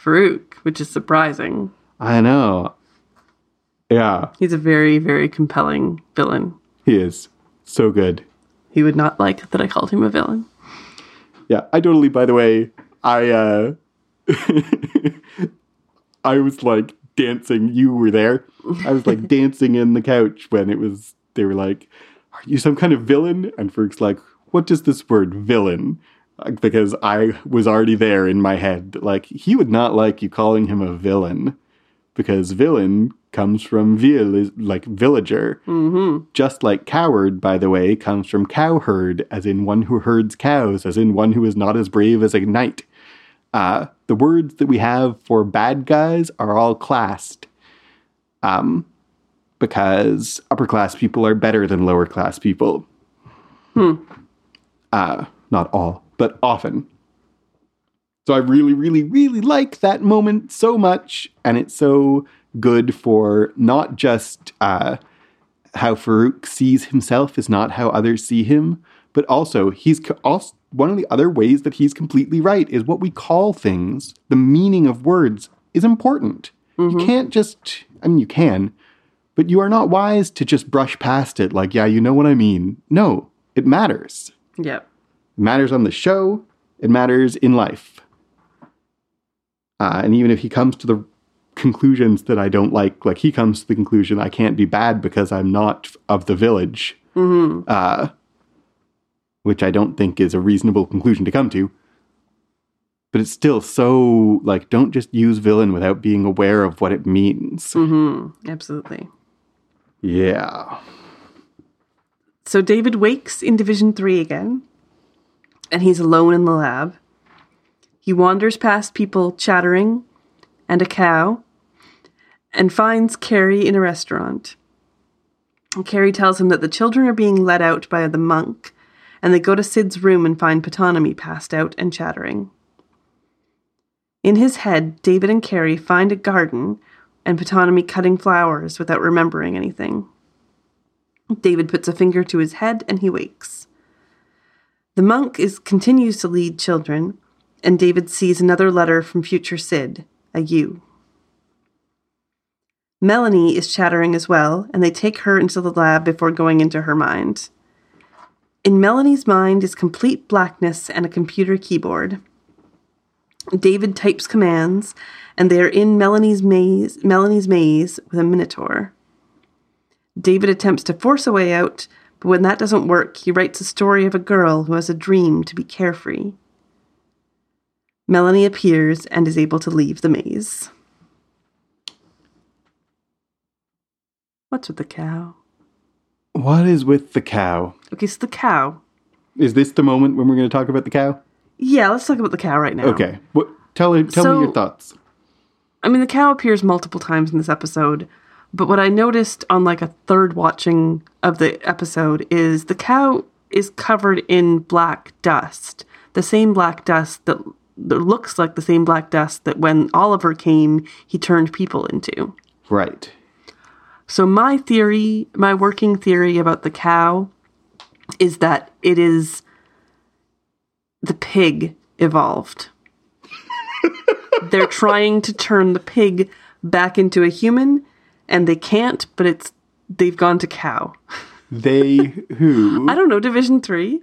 Farouk, which is surprising. I know. Yeah, He's a very, very compelling villain. he is. So good. He would not like that I called him a villain. Yeah, I totally. By the way, I uh, I was like dancing. You were there. I was like dancing in the couch when it was. They were like, "Are you some kind of villain?" And Ferg's like, "What does this word villain?" Because I was already there in my head. Like he would not like you calling him a villain, because villain comes from vil, is like villager. Mm-hmm. Just like coward, by the way, comes from cowherd, as in one who herds cows, as in one who is not as brave as a knight. Uh, the words that we have for bad guys are all classed. Um, because upper class people are better than lower class people. Hmm. Uh, not all, but often. So I really, really, really like that moment so much, and it's so good for not just uh, how Farouk sees himself is not how others see him, but also he's co- also one of the other ways that he's completely right is what we call things. The meaning of words is important. You can't just, I mean, you can, but you are not wise to just brush past it like, yeah, you know what I mean. No, it matters. Yep. It matters on the show. It matters in life. Uh, and even if he comes to the conclusions that I don't like, like he comes to the conclusion I can't be bad because I'm not of the village, Mm-hmm. uh, which I don't think is a reasonable conclusion to come to. But it's still so like don't just use villain without being aware of what it means. Mm-hmm. Absolutely. Yeah. So David wakes in Division 3 again, and he's alone in the lab. He wanders past people chattering and a cow and finds Cary in a restaurant. Cary tells him that the children are being let out by the monk, and they go to Syd's room and find Ptonomy passed out and chattering. In his head, David and Cary find a garden and Ptonomy cutting flowers without remembering anything. David puts a finger to his head and he wakes. The monk is continues to lead children, and David sees another letter from future Syd, a U. Melanie is chattering as well, and they take her into the lab before going into her mind. In Melanie's mind is complete blackness and a computer keyboard. David types commands, and they are in Melanie's maze, Melanie's maze with a minotaur. David attempts to force a way out, but when that doesn't work, he writes a story of a girl who has a dream to be carefree. Melanie appears and is able to leave the maze. What's with the cow? What is with the cow? Okay, so the cow. Is this the moment when we're going to talk about the cow? Yeah, let's talk about the cow right now. Okay. What tell tell So- me your thoughts. I mean, the cow appears multiple times in this episode, but what I noticed on like a third watching of the episode is the cow is covered in black dust, the same black dust that, that looks like the same black dust that when Oliver came, he turned people into. Right. So my theory, my working theory about the cow is that it is the pig evolved. They're trying to turn the pig back into a human, and they can't. But it's they've gone to cow. They who? I don't know. Division three.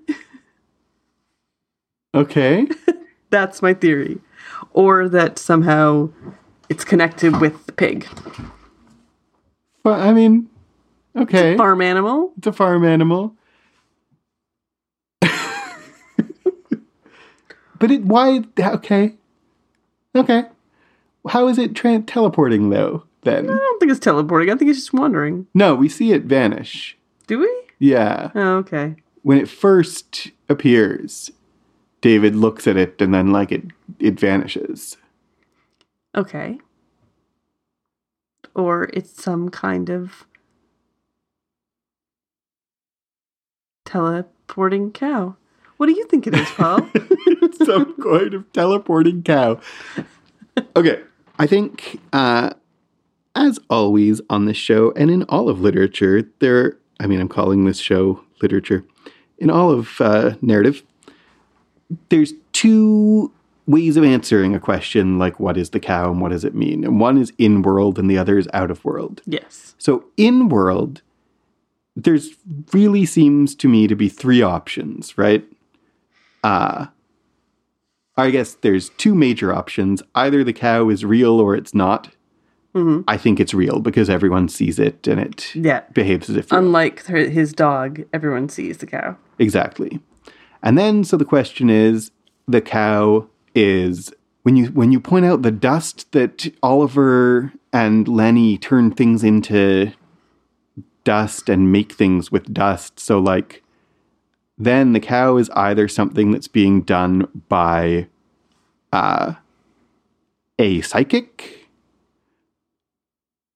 Okay. That's my theory, or that somehow it's connected with the pig. Well, I mean, okay. Farm animal. It's a farm animal. but it why okay. Okay. How is it tra- teleporting though then? I don't think it's teleporting. I think it's just wandering. No, we see it vanish. Do we? Yeah. Oh, okay. When it first appears, David looks at it and then like it it vanishes. Okay. Or it's some kind of teleporting cow. What do you think it is, Paul? it's some kind of teleporting cow. Okay, I think, uh, as always on this show and in all of literature, there. I mean, I'm calling this show literature. In all of uh, narrative, there's two ways of answering a question like what is the cow and what does it mean? And one is in world and the other is out of world. yes. So in world, there's really seems to me to be three options, right? Uh I guess there's two major options. Either the cow is real or it's not. Mhm. I think it's real because everyone sees it and it Yeah. behaves as if real. Unlike his dog, everyone sees the cow. Exactly. And then so the question is the cow is when you when you point out the dust that Oliver and Lenny turn things into dust and make things with dust. So like then the cow is either something that's being done by uh a psychic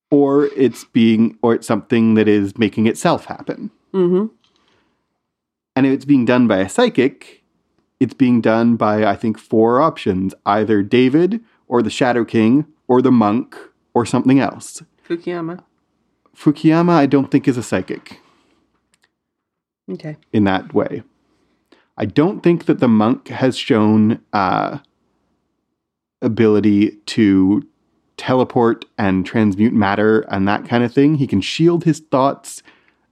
or it's being or it's something that is making itself happen. Mm-hmm. And if it's being done by a psychic, it's being done by, I think, four options either David, or the Shadow King, or the monk, or something else. Fukuyama. Fukuyama, I don't think, is a psychic Okay. in that way. I don't think that the monk has shown uh, ability to teleport and transmute matter and that kind of thing. He can shield his thoughts.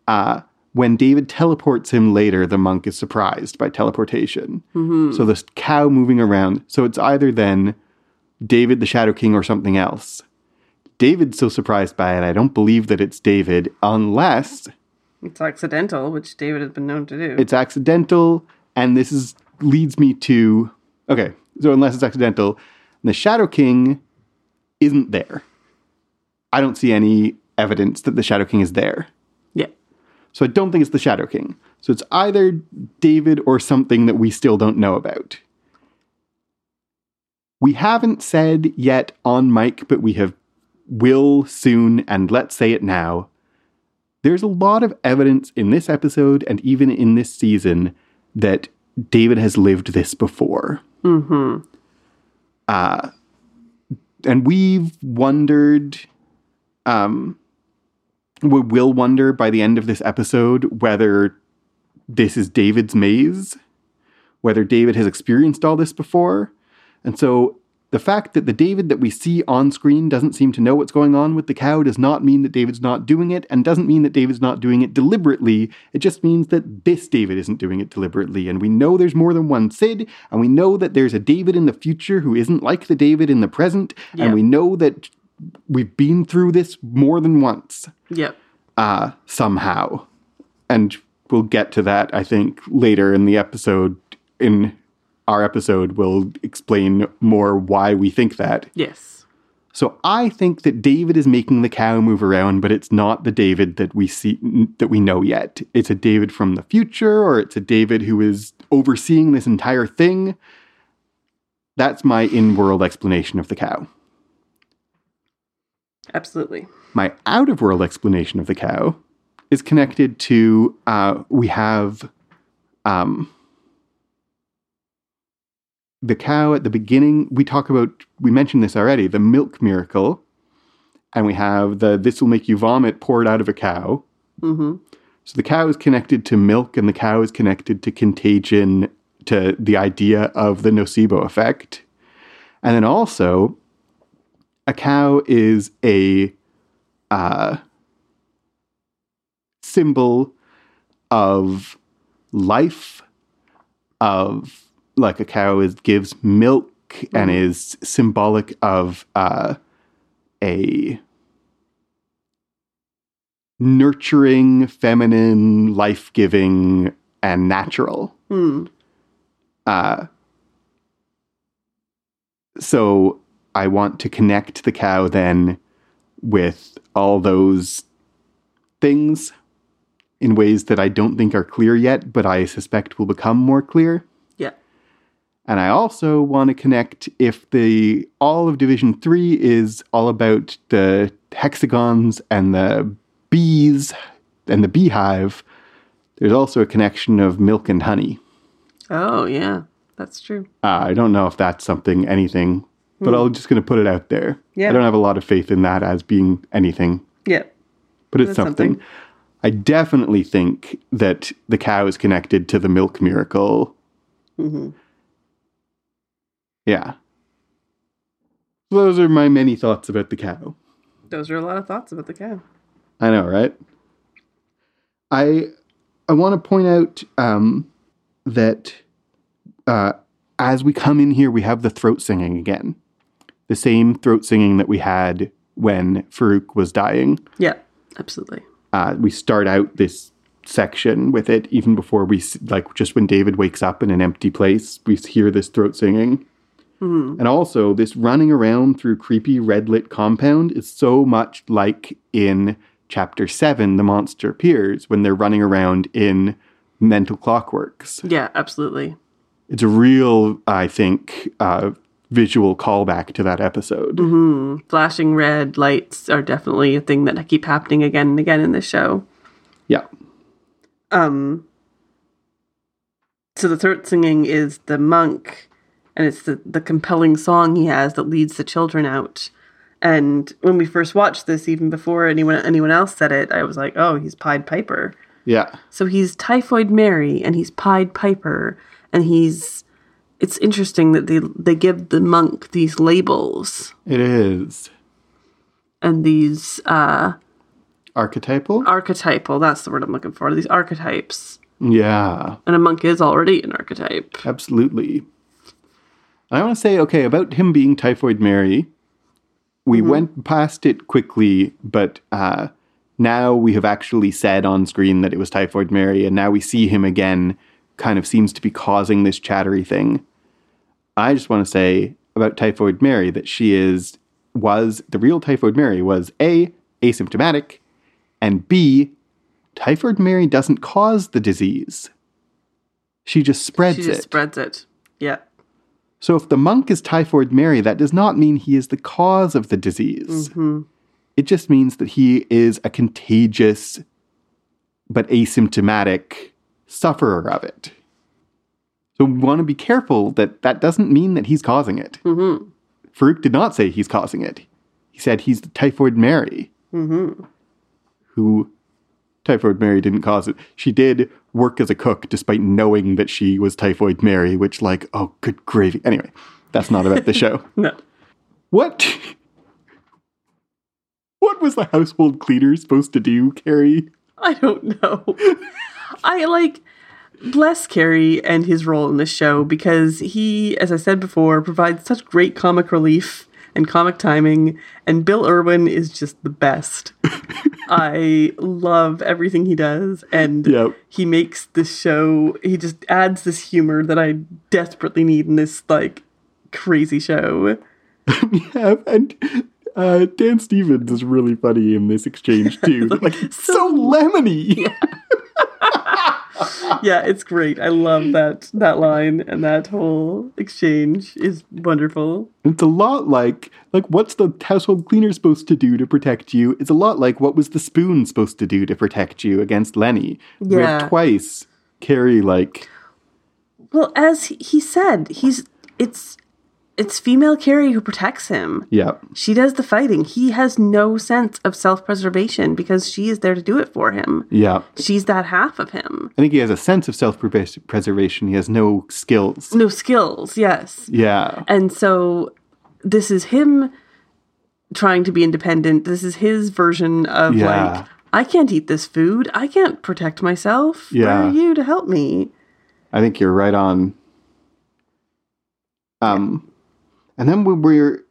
Uh, when David teleports him later, the monk is surprised by teleportation. Mm-hmm. So this cow moving around. So it's either then David the Shadow King or something else. David's so surprised by it, I don't believe that it's David, unless It's accidental, which David has been known to do. it's accidental and this is leads me to okay so unless it's accidental the shadow king isn't there i don't see any evidence that the shadow king is there. So i don't think it's the shadow king so it's either david or something that we still don't know about we haven't said yet on mic but we have will soon and let's say it now there's a lot of evidence in this episode and even in this season that David has lived this before. Mm-hmm. Uh, and we've wondered, um, we will wonder by the end of this episode whether this is David's maze, whether David has experienced all this before. And so the fact that the David that we see on screen doesn't seem to know what's going on with the cow does not mean that David's not doing it, and doesn't mean that David's not doing it deliberately. It just means that this David isn't doing it deliberately. And we know there's more than one Syd, and we know that there's a David in the future who isn't like the David in the present, Yeah. and we know that we've been through this more than once Yep. uh, somehow. And we'll get to that, I think, later in the episode. In our episode, we'll explain more why we think that. Yes. So I think that David is making the cow move around, but it's not the David that we see that we know yet. It's a David from the future, or it's a David who is overseeing this entire thing. That's my in-world explanation of the cow. Absolutely. my out of world explanation of the cow is connected to uh, we have um, the cow at the beginning. We talk about, we mentioned this already, the milk miracle. And we have the this will make you vomit poured out of a cow. Mm-hmm. So the cow is connected to milk and the cow is connected to contagion to the idea of the nocebo effect. And then also, a cow is a uh, symbol of life, of like a cow is gives milk and is symbolic of uh, a nurturing, feminine, life giving, and natural. Hmm. Uh, so I want to connect the cow then with all those things in ways that I don't think are clear yet, but I suspect will become more clear. Yeah. And I also want to connect if the all of Division 3 is all about the hexagons and the bees and the beehive, there's also a connection of milk and honey. Oh, yeah. That's true. Uh, I don't know if that's something, anything, but I'm just going to put it out there. Yeah. I don't have a lot of faith in that as being anything, Yeah. but it's something. something. I definitely think that the cow is connected to the milk miracle. hmm Yeah. Those are my many thoughts about the cow. Those are a lot of thoughts about the cow. I know, right? I I want to point out um, that uh, as we come in here, we have the throat singing again, the same throat singing that we had when Farouk was dying. Yeah, absolutely. Uh, we start out this section with it even before we like just when David wakes up in an empty place, we hear this throat singing. And also, this running around through creepy red lit compound is so much like in chapter seven, The Monster Appears, when they're running around in mental clockworks. Yeah, absolutely. It's a real, I think, uh, visual callback to that episode. Mm-hmm. Flashing red lights are definitely a thing that keep happening again and again in the show. Yeah. Um. So the throat singing is the monk, and it's the the compelling song he has that leads the children out. And when we first watched this, even before anyone anyone else said it, I was like, "Oh, he's Pied Piper." Yeah. So he's Typhoid Mary and he's Pied Piper and he's it's interesting that they they give the monk these labels It is. and these uh Archetypal? archetypal, that's the word I'm looking for, these archetypes. yeah. And a monk is already an archetype. Absolutely. I want to say, okay, about him being Typhoid Mary, we went past it quickly, but uh, now we have actually said on screen that it was Typhoid Mary, and now we see him again, kind of seems to be causing this chattery thing. I just want to say about Typhoid Mary that she is, was, the real Typhoid Mary was A, asymptomatic, and B, Typhoid Mary doesn't cause the disease. She just spreads it. She just it. spreads it. Yeah. So if the monk is typhoid Mary, that does not mean he is the cause of the disease. Mhm. It just means that he is a contagious but asymptomatic sufferer of it. So we want to be careful that that doesn't mean that he's causing it. Mhm. Farouk did not say he's causing it. He said he's the typhoid Mary, Mhm. who typhoid Mary didn't cause it. She did work as a cook despite knowing that she was typhoid Mary, which like, oh good gravy. Anyway, that's not about the show. No. What? What was the household cleaner supposed to do, Cary? I don't know. I like bless Cary and his role in this show because he, as I said before, provides such great comic relief and comic timing, and Bill Irwin is just the best. I love everything he does, and Yep. he makes this show. He just adds this humor that I desperately need in this like crazy show. Yeah, and uh, Dan Stevens is really funny in this exchange too. like, so lemony. yeah, it's great. I love that that line and that whole exchange is wonderful. It's a lot like like what's the household cleaner supposed to do to protect you? It's a lot like what was the spoon supposed to do to protect you against Lenny. Yeah. have twice Cary like Well, as he said, he's it's it's female Kerry who protects him. Yeah. She does the fighting. He has no sense of self preservation because she is there to do it for him. Yeah. She's that half of him. I think he has a sense of self preservation. He has no skills. No skills, yes. Yeah. And so this is him trying to be independent. This is his version of Yeah. like, I can't eat this food. I can't protect myself. Where Yeah. are you to help me? I think you're right on. Um, and then we're,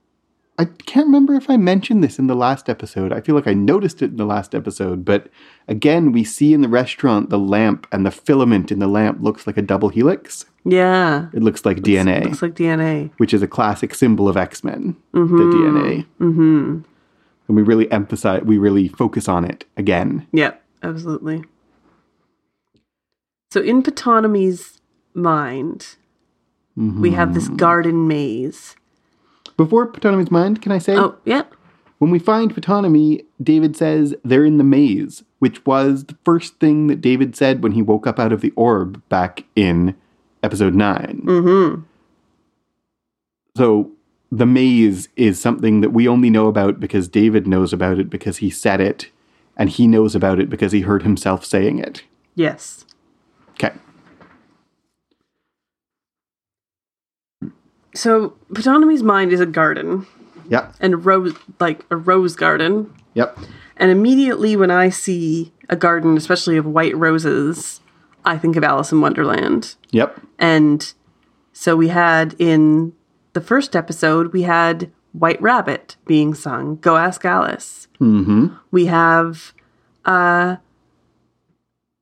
I can't remember if I mentioned this in the last episode. I feel like I noticed it in the last episode, but again, we see in the restaurant the lamp and the filament in the lamp looks like a double helix. Yeah. It looks like DNA, Looks like DNA. which is a classic symbol of X Men. The DNA, mm-hmm. and we really emphasize, we really focus on it again. Yeah, absolutely. So in Ptonomy's mind, we have this garden maze. Before Ptonomy's mind, can I say? Oh, yeah. When we find Ptonomy, David says they're in the maze, which was the first thing that David said when he woke up out of the orb back in episode 9. Mm-hmm. So the maze is something that we only know about because David knows about it because he said it, and he knows about it because he heard himself saying it. Yes. Okay. So Ptonomy's mind is a garden Yep. and rose like a rose garden. Yep. And immediately when I see a garden, especially of white roses, I think of Alice in Wonderland. Yep. And so we had in the first episode, we had White Rabbit being sung. Go ask Alice. Mm-hmm. We have uh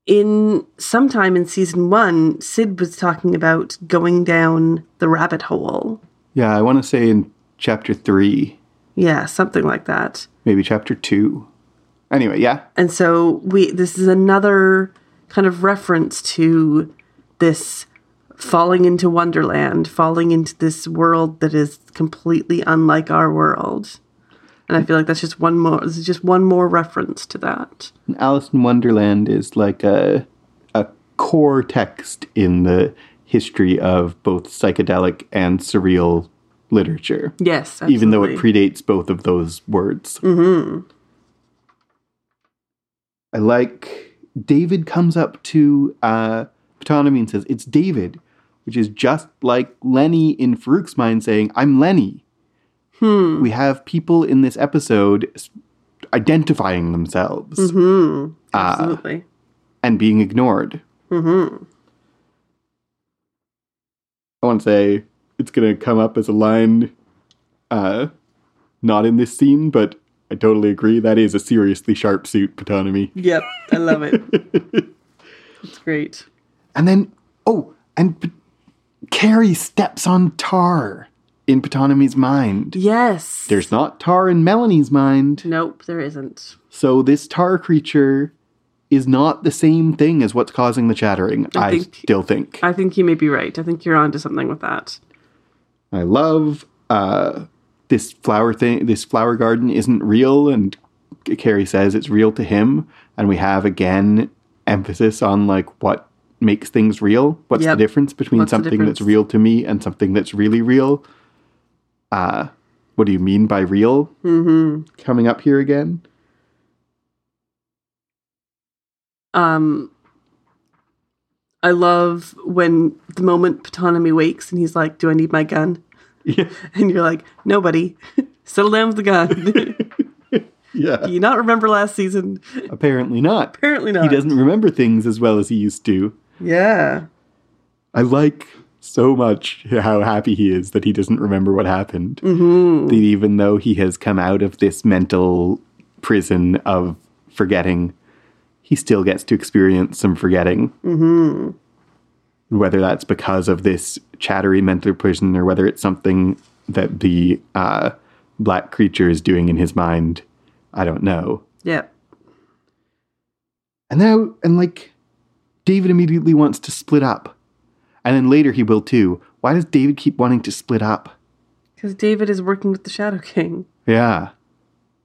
in sometime in season one, Syd was talking about going down the rabbit hole. Yeah, I want to say in chapter three, Yeah, something like that. maybe chapter two. Anyway, yeah. And so we this is another kind of reference to this falling into wonderland, falling into this world that is completely unlike our world. And I feel like that's just one more this is just one more reference to that. Alice in Wonderland is like a a core text in the history of both psychedelic and surreal literature, Yes, absolutely. even though it predates both of those words. hmm I like David comes up to uh, Ptonomy and says, "It's David," which is just like Lenny in Farouk's mind saying, "I'm Lenny." Hmm. We have people in this episode identifying themselves Hmm. Ah. Absolutely. and being ignored. hmm I want to say it's going to come up as a line, uh, not in this scene, but I totally agree. That is a seriously sharp suit, Ptonomy. Yep, I love it. it's great. And then, oh, and Cary steps on tar in Ptonomy's mind. Yes. There's not tar in Melanie's mind. Nope, there isn't. So this tar creature is not the same thing as what's causing the chattering, I, think- still think. I think you may be right. I think you're onto something with that. I love uh, this flower thing. This flower garden isn't real, and Cary says it's real to him. And we have again emphasis on like what makes things real. What's Yep. the difference between What's something that's real to me and something that's really real? Uh, what do you mean by real? hmm Coming up here again. Um, I love when the moment Ptonomy wakes and he's like, "Do I need my gun?" Yeah, And you're like, "Nobody, settle down with the gun." yeah. Do you not remember last season? Apparently not. Apparently not. He doesn't remember things as well as he used to. Yeah. I like so much how happy he is that he doesn't remember what happened. hmm That even though he has come out of this mental prison of forgetting, he still gets to experience some forgetting. hmm Whether that's because of this chattery mental prison or whether it's something that the uh, black creature is doing in his mind, I don't know. Yep. And now, and like, David immediately wants to split up. And then later he will too. Why does David keep wanting to split up? Because David is working with the Shadow King. Yeah.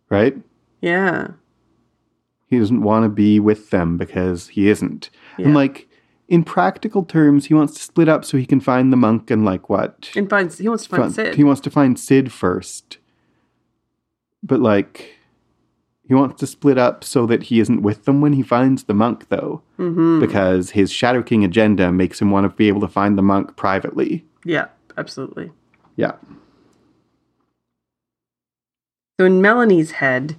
Right? Yeah. He doesn't want to be with them because he isn't. Yeah. And like, in practical terms, he wants to split up so he can find the monk and like what? And finds he wants to find Syd. He wants to find Syd first. But like he wants to split up so that he isn't with them when he finds the monk though. mm-hmm. Because his Shadow King agenda makes him want to be able to find the monk privately. Yeah, absolutely. Yeah. So in Melanie's head,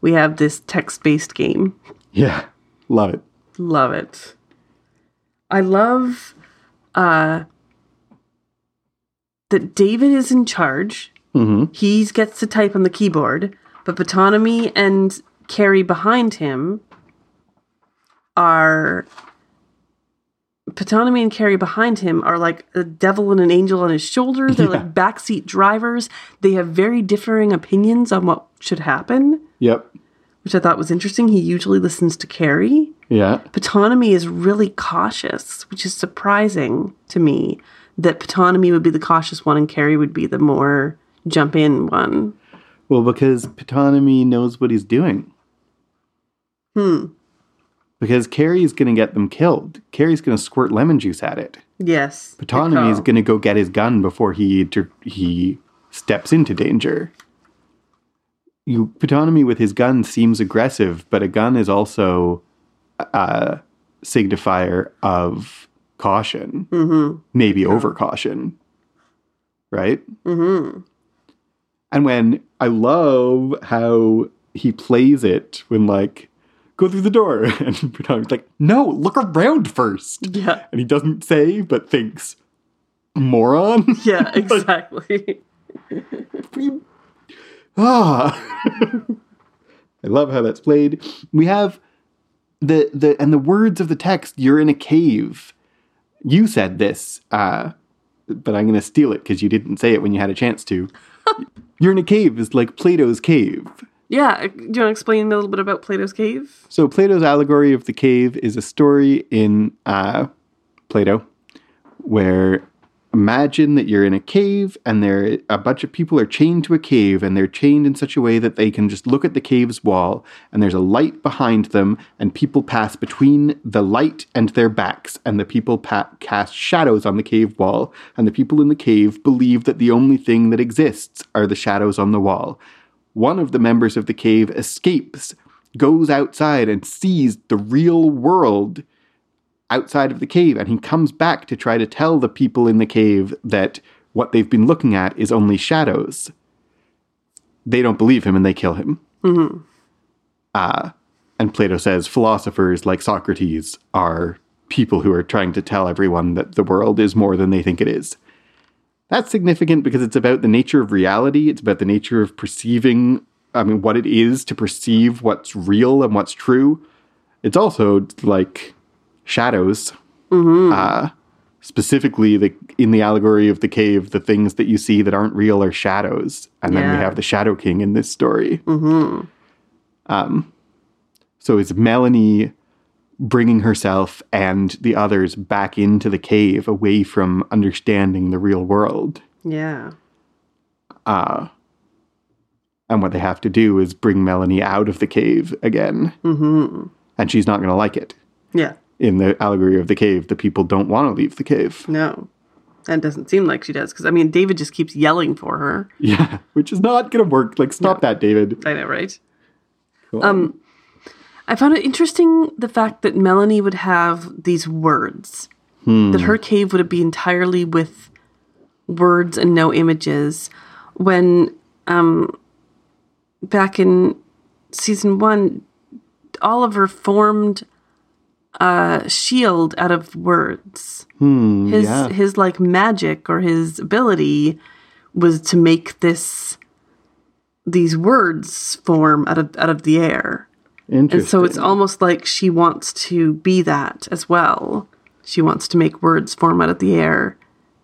we have this text-based game. Yeah. Love it. Love it. I love uh that David is in charge. Mm-hmm. He gets to type on the keyboard, but Ptonomy and Cary behind him are Ptonomy and Cary behind him are like a devil and an angel on his shoulder. They're Yeah. like backseat drivers. They have very differing opinions on what should happen, Yep. which I thought was interesting. He usually listens to Cary. Yeah. Ptonomy is really cautious, which is surprising to me that Ptonomy would be the cautious one and Cary would be the more jump in one. Well, because Ptonomy knows what he's doing. Hmm. Because Cary's going to get them killed. Cary's going to squirt lemon juice at it. Yes. good is going to go get his gun before he he steps into danger. You Ptonomy with his gun seems aggressive, but a gun is also a signifier of caution, Mhm. maybe over caution, right? Mhm. And when I love how he plays it when like go through the door and Ptonomy's like, no, look around first. Yeah. And he doesn't say but thinks moron. Yeah, exactly. ah. I love how that's played. We have the the and the words of the text, you're in a cave. You said this, uh, but I'm gonna steal it because you didn't say it when you had a chance to. You're in a cave is like Plato's cave. yeah. Do you want to explain a little bit about Plato's cave? So Plato's allegory of the cave is a story in uh, Plato where imagine that you're in a cave and there a bunch of people are chained to a cave and they're chained in such a way that they can just look at the cave's wall and there's a light behind them and people pass between the light and their backs and the people pa- cast shadows on the cave wall and the people in the cave believe that the only thing that exists are the shadows on the wall. One of the members of the cave escapes, goes outside and sees the real world outside of the cave, and he comes back to try to tell the people in the cave that what they've been looking at is only shadows. They don't believe him and they kill him. Uh, and Plato says philosophers like Socrates are people who are trying to tell everyone that the world is more than they think it is. That's significant because it's about the nature of reality. It's about the nature of perceiving, I mean, what it is to perceive what's real and what's true. It's also like shadows. Uh, specifically, the in the allegory of the cave, the things that you see that aren't real are shadows. And then we have the Shadow King in this story. Um, so it's Melanie bringing herself and the others back into the cave away from understanding the real world. Yeah. Uh, and what they have to do is bring Melanie out of the cave again. Mm-hmm. And she's not going to like it. Yeah. In the allegory of the cave, the people don't want to leave the cave. No. That doesn't seem like she does. Because, I mean, David just keeps yelling for her. Yeah, which is not going to work. Like, stop that, David. I know, right? Um, I found it interesting the fact that Melanie would have these words. That her cave would be entirely with words and no images. When um, back in season one, Oliver formed a shield out of words. Hmm, His yeah. his like magic or his ability was to make this these words form out of out of the air. Interesting. And so it's almost like she wants to be that as well. She wants to make words form out of the air,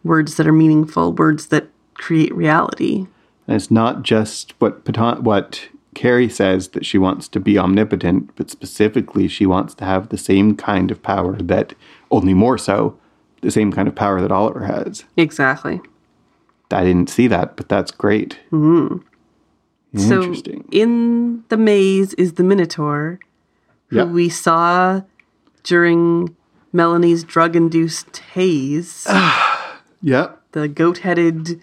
words that are meaningful, words that create reality. And it's not just what Patan- what Cary says that she wants to be omnipotent, but specifically she wants to have the same kind of power that, only more so, the same kind of power that Oliver has. Exactly. I didn't see that, but that's great. Mm-hmm. So Interesting. in the maze is the Minotaur, who we saw during Melanie's drug induced haze, Yep. the goat headed,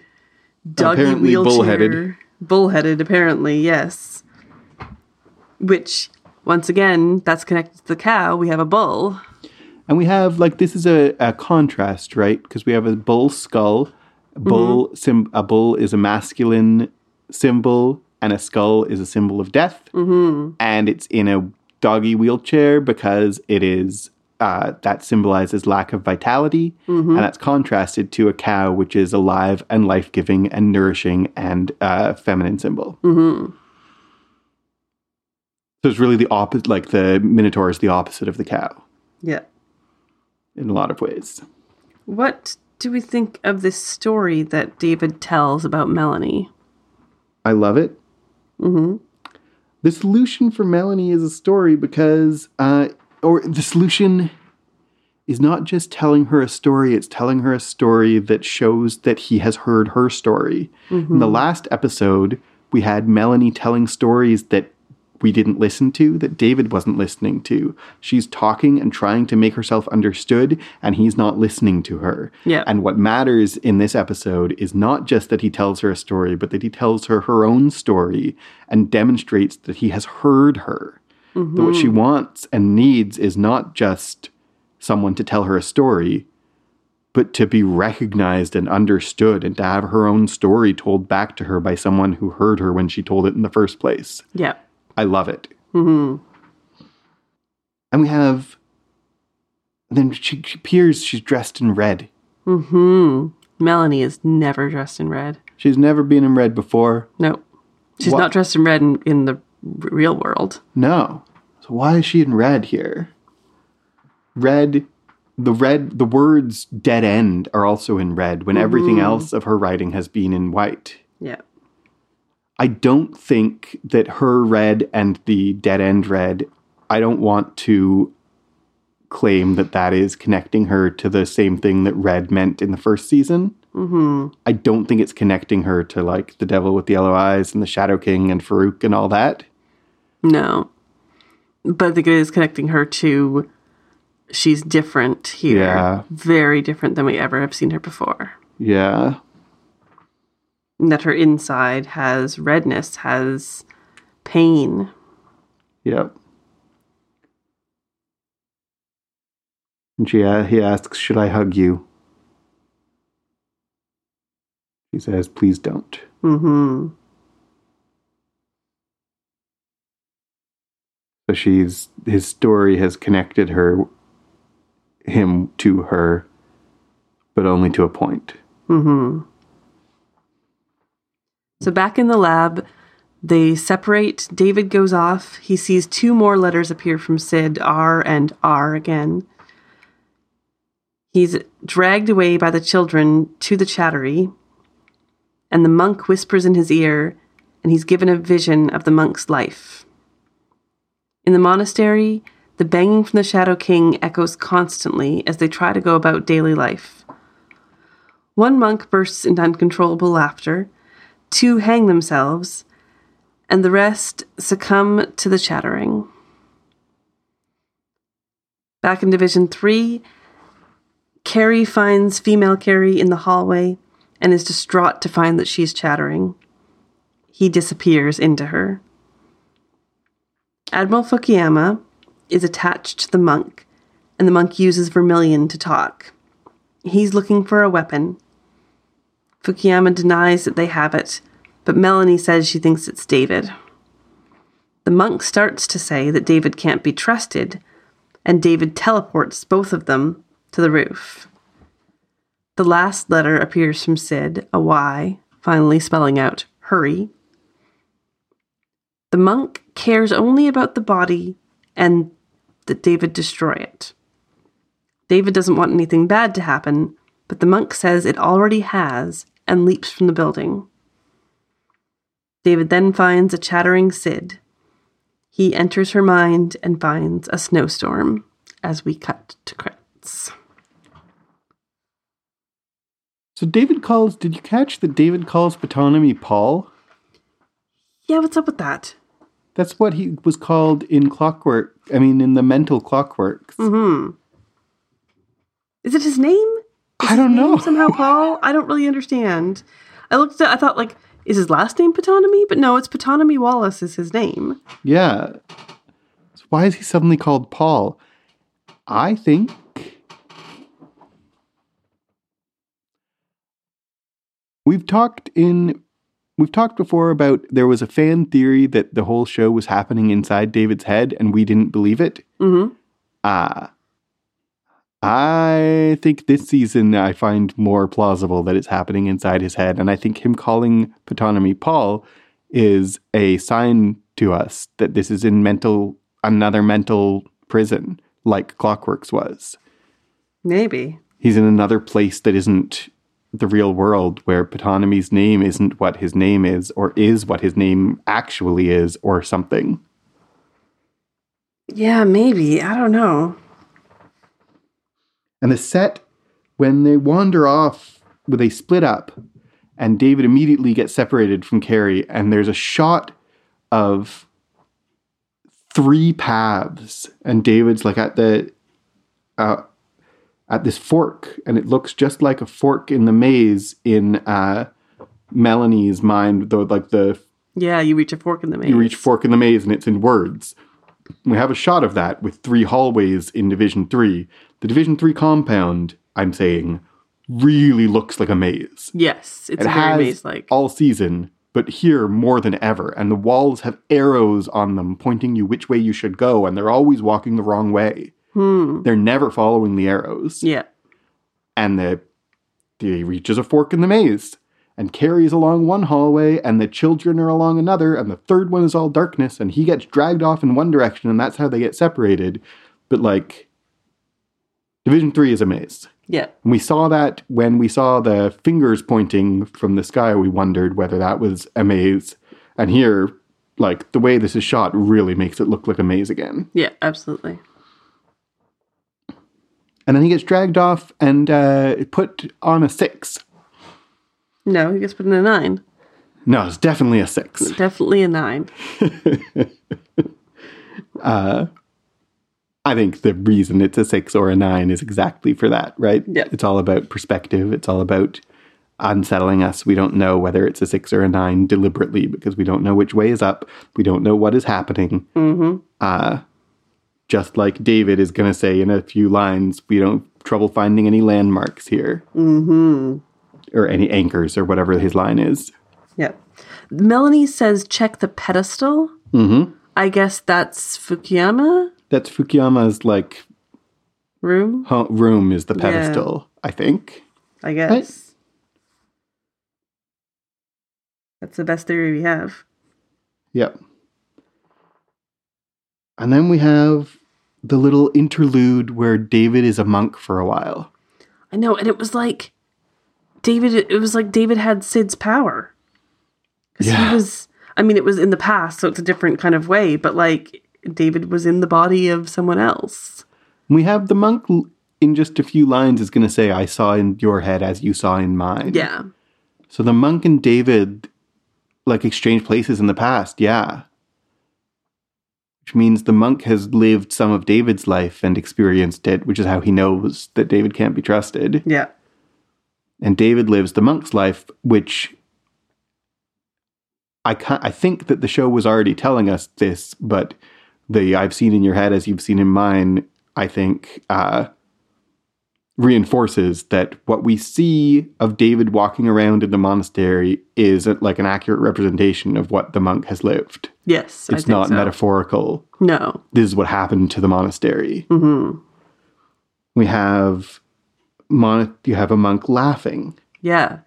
doggy Apparently wheelchair. bullheaded. Bullheaded, apparently, yes. Which, once again, that's connected to the cow. We have a bull. And we have like this is a, a contrast, right? Because we have a bull skull. A bull sim- a bull is a masculine symbol, and a skull is a symbol of death. Mm-hmm. And it's in a doggy wheelchair because it is uh, that symbolizes lack of vitality, and that's contrasted to a cow, which is alive and life giving and nourishing and uh, feminine symbol. Mm-hmm. So it's really the opposite. Like the minotaur is the opposite of the cow Yeah. in a lot of ways. What do we think of this story that David tells about Melanie? I love it. Mm-hmm. The solution for Melanie is a story because, uh, or the solution is not just telling her a story, it's telling her a story that shows that he has heard her story. In the last episode, we had Melanie telling stories that we didn't listen to, that David wasn't listening to. She's talking and trying to make herself understood, and he's not listening to her. Yeah. And what matters in this episode is not just that he tells her a story, but that he tells her her own story and demonstrates that he has heard her. That what she mm-hmm. wants and needs is not just someone to tell her a story, but to be recognized and understood and to have her own story told back to her by someone who heard her when she told it in the first place. Yeah. I love it. Mm-hmm. And we have. Then she, she appears, she's dressed in red. Hmm. Melanie is never dressed in red. She's never been in red before. No. She's What- not dressed in red in, in the real world. No. So why is she in red here? Red, the red, the words dead end are also in red when everything else of her writing has been in white. Yeah. I don't think that her red and the dead end red, I don't want to claim that that is connecting her to the same thing that red meant in the first season. Mm-hmm. I don't think it's connecting her to like the devil with the yellow eyes and the Shadow King and Farouk and all that. No. But I think it is connecting her to she's different here. Yeah. Very different than we ever have seen her before. Yeah. That her inside has redness, has pain. Yep. And she, uh, he asks, Should I hug you? She says, Please don't. Mm-hmm. So she's, his story has connected her, him to her, but only to a point. Mm-hmm. So back in the lab, they separate. David goes off. He sees two more letters appear from Syd, R and R again. He's dragged away by the children to the chattery, and the monk whispers in his ear, and he's given a vision of the monk's life. In the monastery, the banging from the Shadow King echoes constantly as they try to go about daily life. One monk bursts into uncontrollable laughter, two hang themselves, and the rest succumb to the chattering. Back in Division 3, Cary finds female Kerry in the hallway and is distraught to find that she's chattering. He disappears into her. Admiral Fukuyama is attached to the monk, and the monk uses vermilion to talk. He's looking for a weapon. Fukuyama denies that they have it, but Melanie says she thinks it's David. The monk starts to say that David can't be trusted, and David teleports both of them to the roof. The last letter appears from Syd, a Y, finally spelling out hurry. The monk cares only about the body and that David destroy it. David doesn't want anything bad to happen, but the monk says it already has and leaps from the building. David then finds a chattering Syd. He enters her mind and finds a snowstorm as we cut to credits. So David calls, did you catch that David calls Ptonomy Paul? Yeah, what's up with that? That's what he was called in Clockwork. I mean, in the mental Clockworks. Mm-hmm. Is it his name? I don't know. somehow Paul? I don't really understand. I looked at I thought like, is his last name Ptonomy? But no, it's Ptonomy Wallace is his name. Yeah. So why is he suddenly called Paul? I think. We've talked in. We've talked before about there was a fan theory that the whole show was happening inside David's head and we didn't believe it. Mm-hmm. Ah. I think this season I find more plausible that it's happening inside his head. And I think him calling Ptonomy Paul is a sign to us that this is in mental another mental prison, like Clockworks was. Maybe. He's in another place that isn't the real world where Ptonomy's name isn't what his name is, or is what his name actually is, or something. Yeah, maybe. I don't know. And the set, when they wander off, when they split up, and David immediately gets separated from Cary, and there's a shot of three paths, and David's like at the uh, at this fork, and it looks just like a fork in the maze in uh, Melanie's mind, though, like the Yeah, you reach a fork in the maze. you reach fork in the maze and it's in words. We have a shot of that with three hallways in Division 3. The Division 3 compound, I'm saying, really looks like a maze. Yes, it's It a very maze-like. all season, but here more than ever. And the walls have arrows on them pointing you which way you should go, and they're always walking the wrong way. Hmm. They're never following the arrows. Yeah. And the he reaches a fork in the maze and Cary's along one hallway, and the children are along another, and the third one is all darkness, and he gets dragged off in one direction, and that's how they get separated. But like, Division Three is a maze. Yeah. And we saw that when we saw the fingers pointing from the sky, we wondered whether that was a maze. And here, like, the way this is shot really makes it look like a maze again. Yeah, absolutely. And then he gets dragged off and uh, put on a six. No, he gets put in a nine. No, it's definitely a six. Definitely a nine. I think the reason it's a six or a nine is exactly for that, right? Yeah. It's all about perspective. It's all about unsettling us. We don't know whether it's a six or a nine deliberately because we don't know which way is up. We don't know what is happening. Mm-hmm. Uh, just like David is going to say in a few lines, we don't trouble finding any landmarks here. Mm-hmm. Or any anchors or whatever his line is. Yeah. Melanie says check the pedestal. Mm-hmm. I guess that's Fukuyama That's Fukuyama's like room. ho- room is the pedestal, I think. I guess. That's the best theory we have. Yep. And then we have the little interlude where David is a monk for a while. I know, and it was like David. It was like David had Syd's power. Yeah. he was. I mean, it was in the past, so it's a different kind of way. But like David was in the body of someone else. We have the monk in just a few lines is going to say, I saw in your head as you saw in mine. Yeah, So the monk and David like exchange places in the past, yeah. Which means the monk has lived some of David's life and experienced it, which is how he knows that David can't be trusted. yeah, and David lives the monk's life, which I I think that the show was already telling us this, but the I've seen in your head as you've seen in mine, I think uh, reinforces that what we see of David walking around in the monastery is like an accurate representation of what the monk has lived. yes. It's not so. metaphorical. No. This is what happened to the monastery. hmm We have mon- you have a monk laughing. Yeah.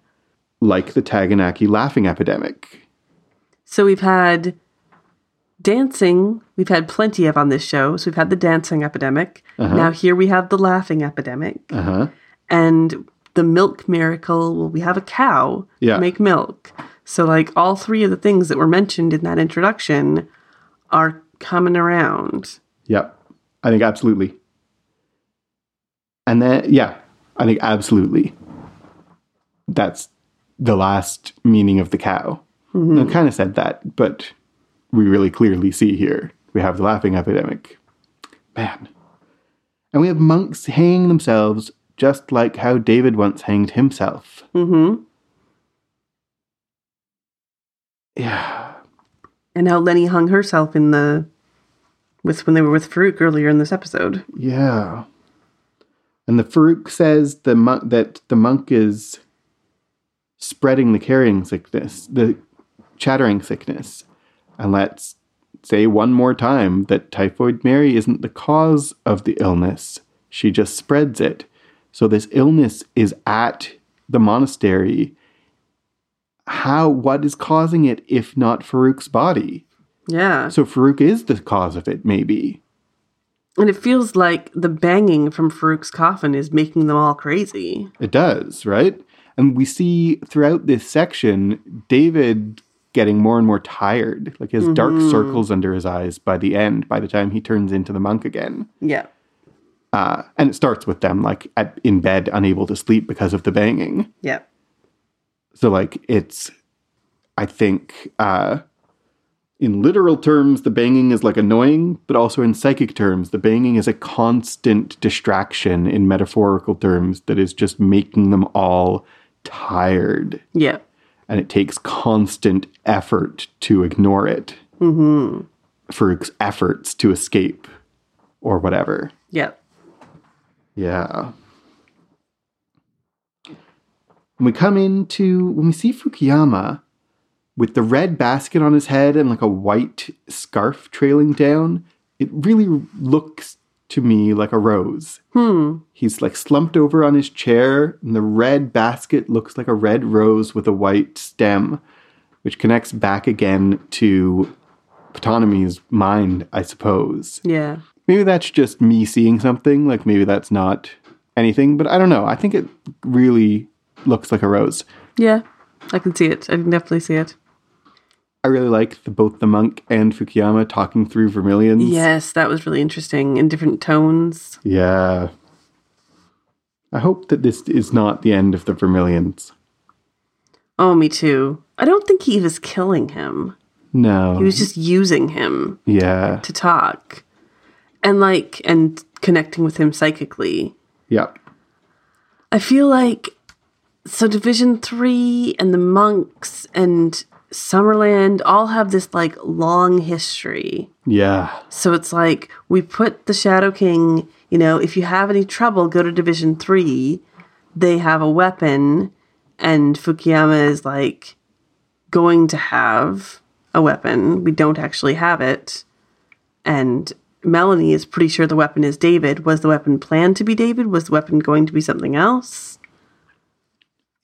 like the Tanganyika laughing epidemic. So we've had dancing. We've had plenty of on this show. So we've had the dancing epidemic. Now here we have the laughing epidemic. Uh huh. and the milk miracle well we have a cow Yeah. make milk so like all three of the things that were mentioned in that introduction are coming around Yep. I think absolutely. And then, yeah, I think absolutely. That's the last meaning of the cow. I kind of said that, but we really clearly see here we have the laughing epidemic. Man. And we have monks hanging themselves just like how David once hanged himself. Mm-hmm. Yeah. And how Lenny hung herself in the with when they were with Farouk earlier in this episode. Yeah. And the Farouk says the monk that the monk is spreading the carrying sickness, the chattering sickness. And let's say one more time that typhoid Mary isn't the cause of the illness. She just spreads it. So this illness is at the monastery. How what is causing it if not Farouk's body? Yeah. So Farouk is the cause of it, maybe. And it feels like the banging from Farouk's coffin is making them all crazy. It does, right? And we see throughout this section David getting more and more tired. Like his dark circles under his eyes by the end, by the time he turns into the monk again. Yeah. Uh, and it starts with them like at, in bed, unable to sleep because of the banging. Yeah. So like it's, I think, uh, in literal terms, the banging is like annoying, but also in psychic terms, the banging is a constant distraction in metaphorical terms that is just making them all tired. Yeah. And it takes constant effort to ignore it. Mm-hmm. Farouk's efforts to escape or whatever. Yeah. Yeah. When we come into, when we see Fukuyama with the red basket on his head and like a white scarf trailing down, it really looks to me like a rose. Hmm. He's like slumped over on his chair, and the red basket looks like a red rose with a white stem, which connects back again to Ptonomy's mind, I suppose. Yeah. Maybe that's just me seeing something, like maybe that's not anything, but I don't know. I think it really looks like a rose. Yeah. I can see it. I can definitely see it. I really like the, both the monk and Fukuyama talking through vermilions. Yes, that was really interesting in different tones. Yeah. I hope that this is not the end of the vermilions. Oh, me too. I don't think he was killing him. No. He was just using him yeah. to talk and like and connecting with him psychically. Yeah. I feel like so Division 3 and the monks and Summerland all have this like long history. Yeah. So it's like we put the Shadow King, you know, if you have any trouble, go to Division 3. They have a weapon, and Fukuyama is like going to have a weapon. We don't actually have it. And Melanie is pretty sure the weapon is David. Was the weapon planned to be David? Was the weapon going to be something else?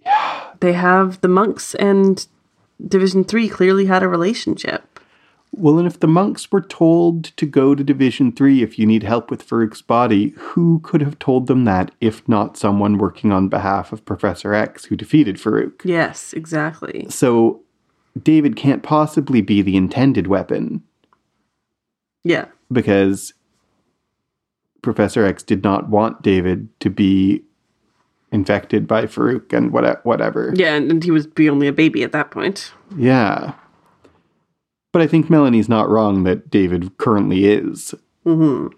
Yeah. They have the monks and Division 3 clearly had a relationship. Well, and if the monks were told to go to Division 3 if you need help with Farouk's body, who could have told them that if not someone working on behalf of Professor X who defeated Farouk? Yes, exactly. So David can't possibly be the intended weapon Yeah. because Professor X did not want David to be infected by Farouk and what- whatever. Yeah, and, and he was be only a baby at that point. Yeah. But I think Melanie's not wrong that David currently is Mm-hmm.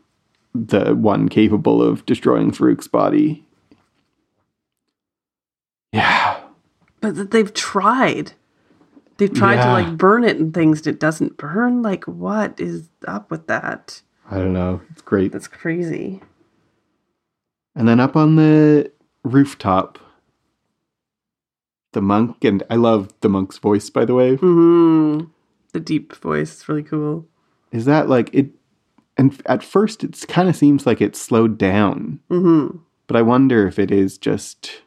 the one capable of destroying Farouk's body. Yeah. But that they've tried. They've tried to like burn it and things and it doesn't burn. Like, what is up with that? I don't know. It's great. That's crazy. And then up on the rooftop, the monk, and I love the monk's voice, by the way. hmm The deep voice is really cool. Is that like it? And at first, it kind of seems like it's slowed down, hmm but I wonder if it is just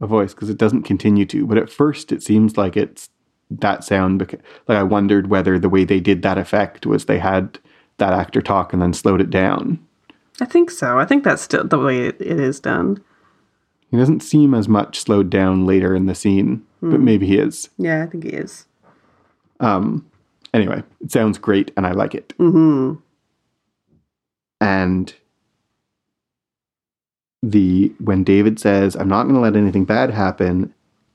a voice because it doesn't continue to. But at first, it seems like it's that sound. Because, like I wondered whether the way they did that effect was they had that actor talk and then slowed it down. I think so. I think that's still the way it, it is done. He doesn't seem as much slowed down later in the scene, but maybe he is. Yeah, I think he is. Um, anyway, it sounds great and I like it. hmm And the when David says, "I'm not going to let anything bad happen,"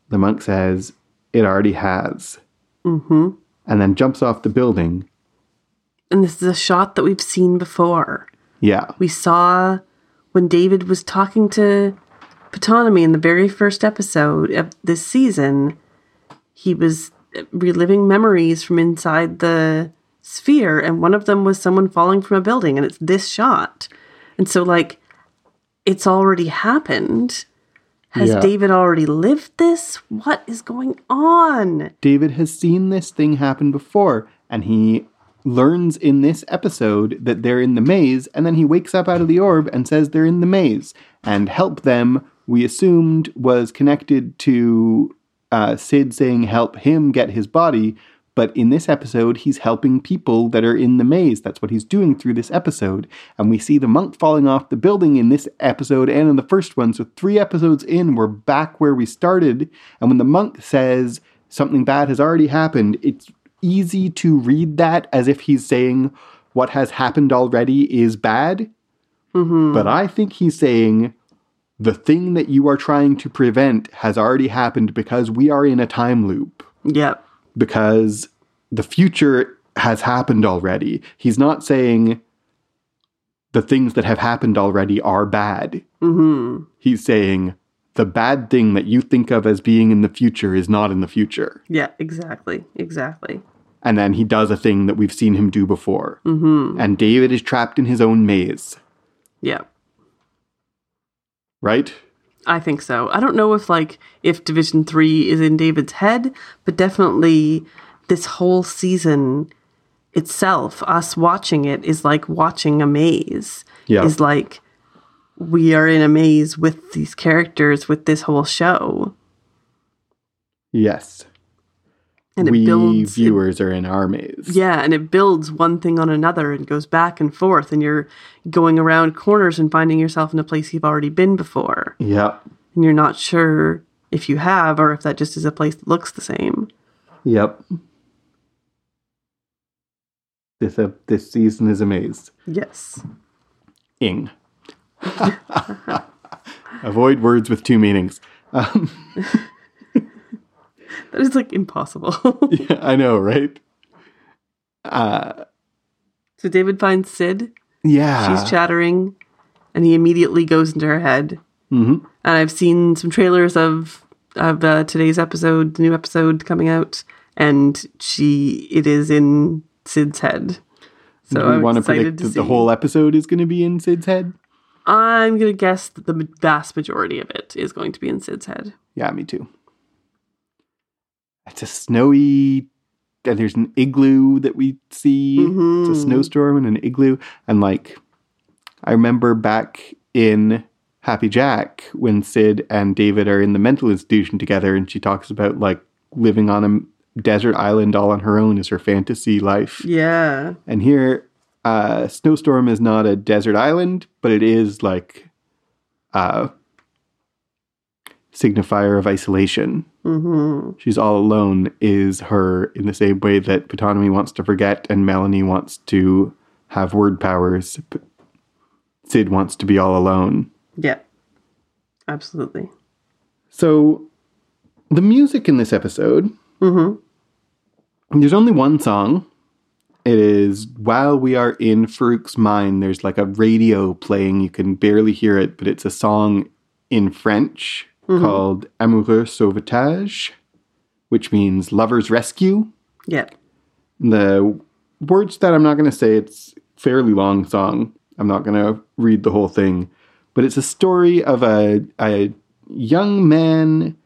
the monk says, "It already has," hmm and then jumps off the building. And this is a shot that we've seen before. Yeah, We saw when David was talking to Ptonomy in the very first episode of this season, he was reliving memories from inside the sphere, and one of them was someone falling from a building, and it's this shot. And so, like, it's already happened. Has Yeah. David already lived this? What is going on? David has seen this thing happen before, and he learns in this episode that they're in the maze, and then he wakes up out of the orb and says they're in the maze. And help them, we assumed, was connected to uh, Syd saying help him get his body. But in this episode, he's helping people that are in the maze. That's what he's doing through this episode. And we see the monk falling off the building in this episode and in the first one. So, three episodes in, we're back where we started. And when the monk says something bad has already happened, it's easy to read that as if he's saying what has happened already is bad. But I think he's saying the thing that you are trying to prevent has already happened because we are in a time loop Yep. because the future has happened already. He's not saying the things that have happened already are bad. Mm-hmm. He's saying the bad thing that you think of as being in the future is not in the future. Yeah, exactly. Exactly. And then he does a thing that we've seen him do before. Mm-hmm. And David is trapped in his own maze, Yeah. Right? I think so. I don't know if like if Division 3 is in David's head, but definitely this whole season itself, us watching it is like watching a maze. Yeah. Is like we are in a maze with these characters with this whole show. Yes. And it we builds it- viewers are in our maze. yeah, and it builds one thing on another and goes back and forth and you're going around corners and finding yourself in a place you've already been before. Yeah. And you're not sure if you have or if that just is a place that looks the same. Yep. This uh, this season is a maze. Yes. Ing. Avoid words with two meanings. Um, That is like impossible. yeah, I know, right? Uh, so David finds Syd. yeah. She's chattering, and he immediately goes into her head. Mhm. And I've seen some trailers of of uh, today's episode, the new episode coming out, and she it is in Syd's head. So Do we want to predict to that the whole episode is going to be in Syd's head? I'm gonna guess that the vast majority of it is going to be in Syd's head. Yeah, me too. It's a snowy, and there's an igloo that we see. It's Mhm. a snowstorm and an igloo. And like, I remember back in Happy Jack when Syd and David are in the mental institution together, and she talks about like living on a desert island all on her own is her fantasy life. Yeah. And here, uh, Snowstorm is not a desert island, but it is like a signifier of isolation. Mm-hmm. She's all alone is her in the same way that Ptonomy wants to forget and Melanie wants to have word powers. Syd wants to be all alone. Yeah. Absolutely. So, the music in this episode, Mm-hmm. there's only one song. It is While We Are in Farouk's Mind. There's like a radio playing. You can barely hear it, but it's a song in French called Amoureux Sauvetage, which means lover's rescue. Yeah. The words that I'm not going to say, it's a fairly long song. I'm not going to read the whole thing, but it's a story of a, a young man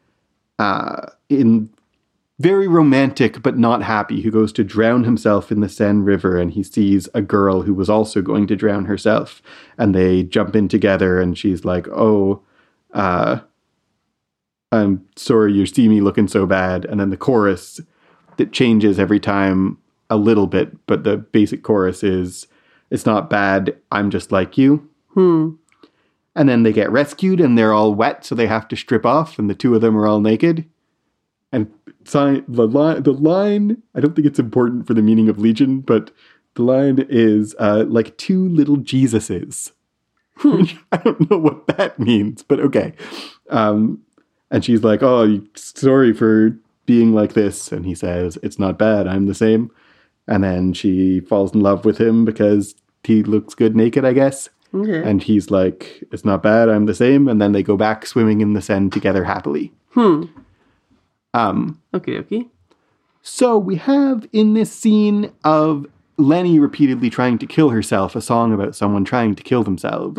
uh, in very romantic but not happy who goes to drown himself in the Seine River and he sees a girl who was also going to drown herself and they jump in together and she's like, "Oh, uh I'm sorry you see me looking so bad." And then the chorus that changes every time a little bit, but the basic chorus is it's not bad, I'm just like you. Hmm. And then they get rescued and they're all wet, so they have to strip off, and the two of them are all naked. And the line, the line, I don't think it's important for the meaning of Legion, but the line is uh, like two little Jesuses. I don't know what that means, but okay. Um, and she's like, "Oh, sorry for being like this," and he says, "It's not bad. I'm the same." And then she falls in love with him because he looks good naked, I guess. Okay. And he's like, It's not bad, I'm the same. And then they go back swimming in the Seine together happily. hmm. Um, Okay, okay. so we have in this scene of Lenny repeatedly trying to kill herself a song about someone trying to kill themselves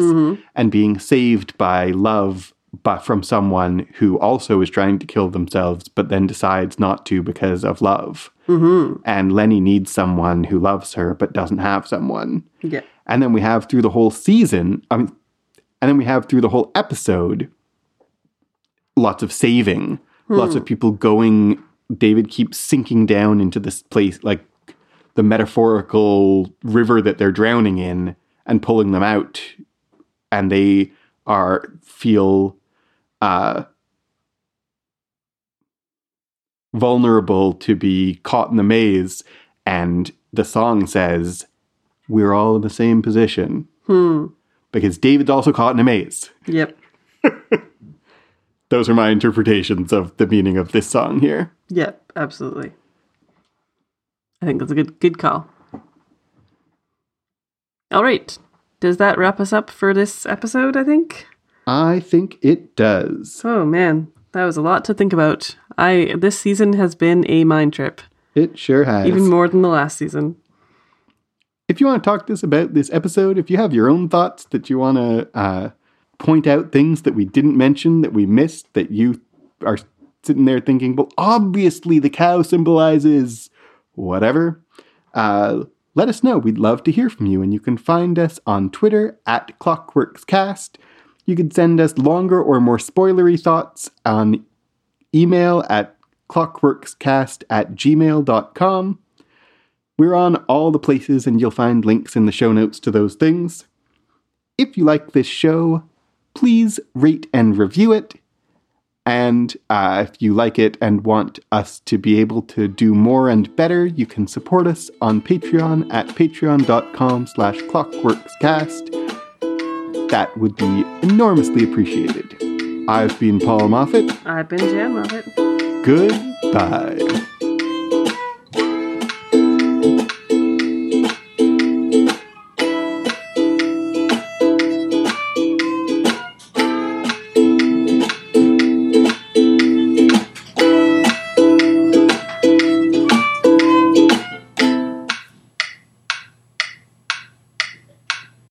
and being saved by love but from someone who also is trying to kill themselves but then decides not to because of love. Mm-hmm. And Lenny needs someone who loves her but doesn't have someone. Yeah. And then we have through the whole season, I mean, and then we have through the whole episode lots of saving, lots of people going. David keeps sinking down into this place, like the metaphorical river that they're drowning in, and pulling them out. And they are feel uh, vulnerable to be caught in the maze. And the song says, We're all in the same position. Hmm. Because David's also caught in a maze. Yep. Those are my interpretations of the meaning of this song here. Yep. Absolutely. I think that's a good good call. All right. Does that wrap us up for this episode? I think. I think it does. Oh man, that was a lot to think about. I this season has been a mind trip, It sure has. even more than the last season. if you want to talk to us about this episode, if you have your own thoughts that you want to uh, point out things that we didn't mention, that we missed, that you are sitting there thinking, well, obviously the cow symbolizes whatever, uh, let us know. We'd love to hear from you. And you can find us on Twitter at ClockworksCast. You can send us longer or more spoilery thoughts on email at clockworkscast at gmail.com. We're on all the places, and you'll find links in the show notes to those things. If you like this show, please rate and review it. And uh, if you like it and want us to be able to do more and better, you can support us on Patreon at patreon.com slash clockworkscast. That would be enormously appreciated. I've been Paul Moffat. I've been Jan Moffat. Goodbye.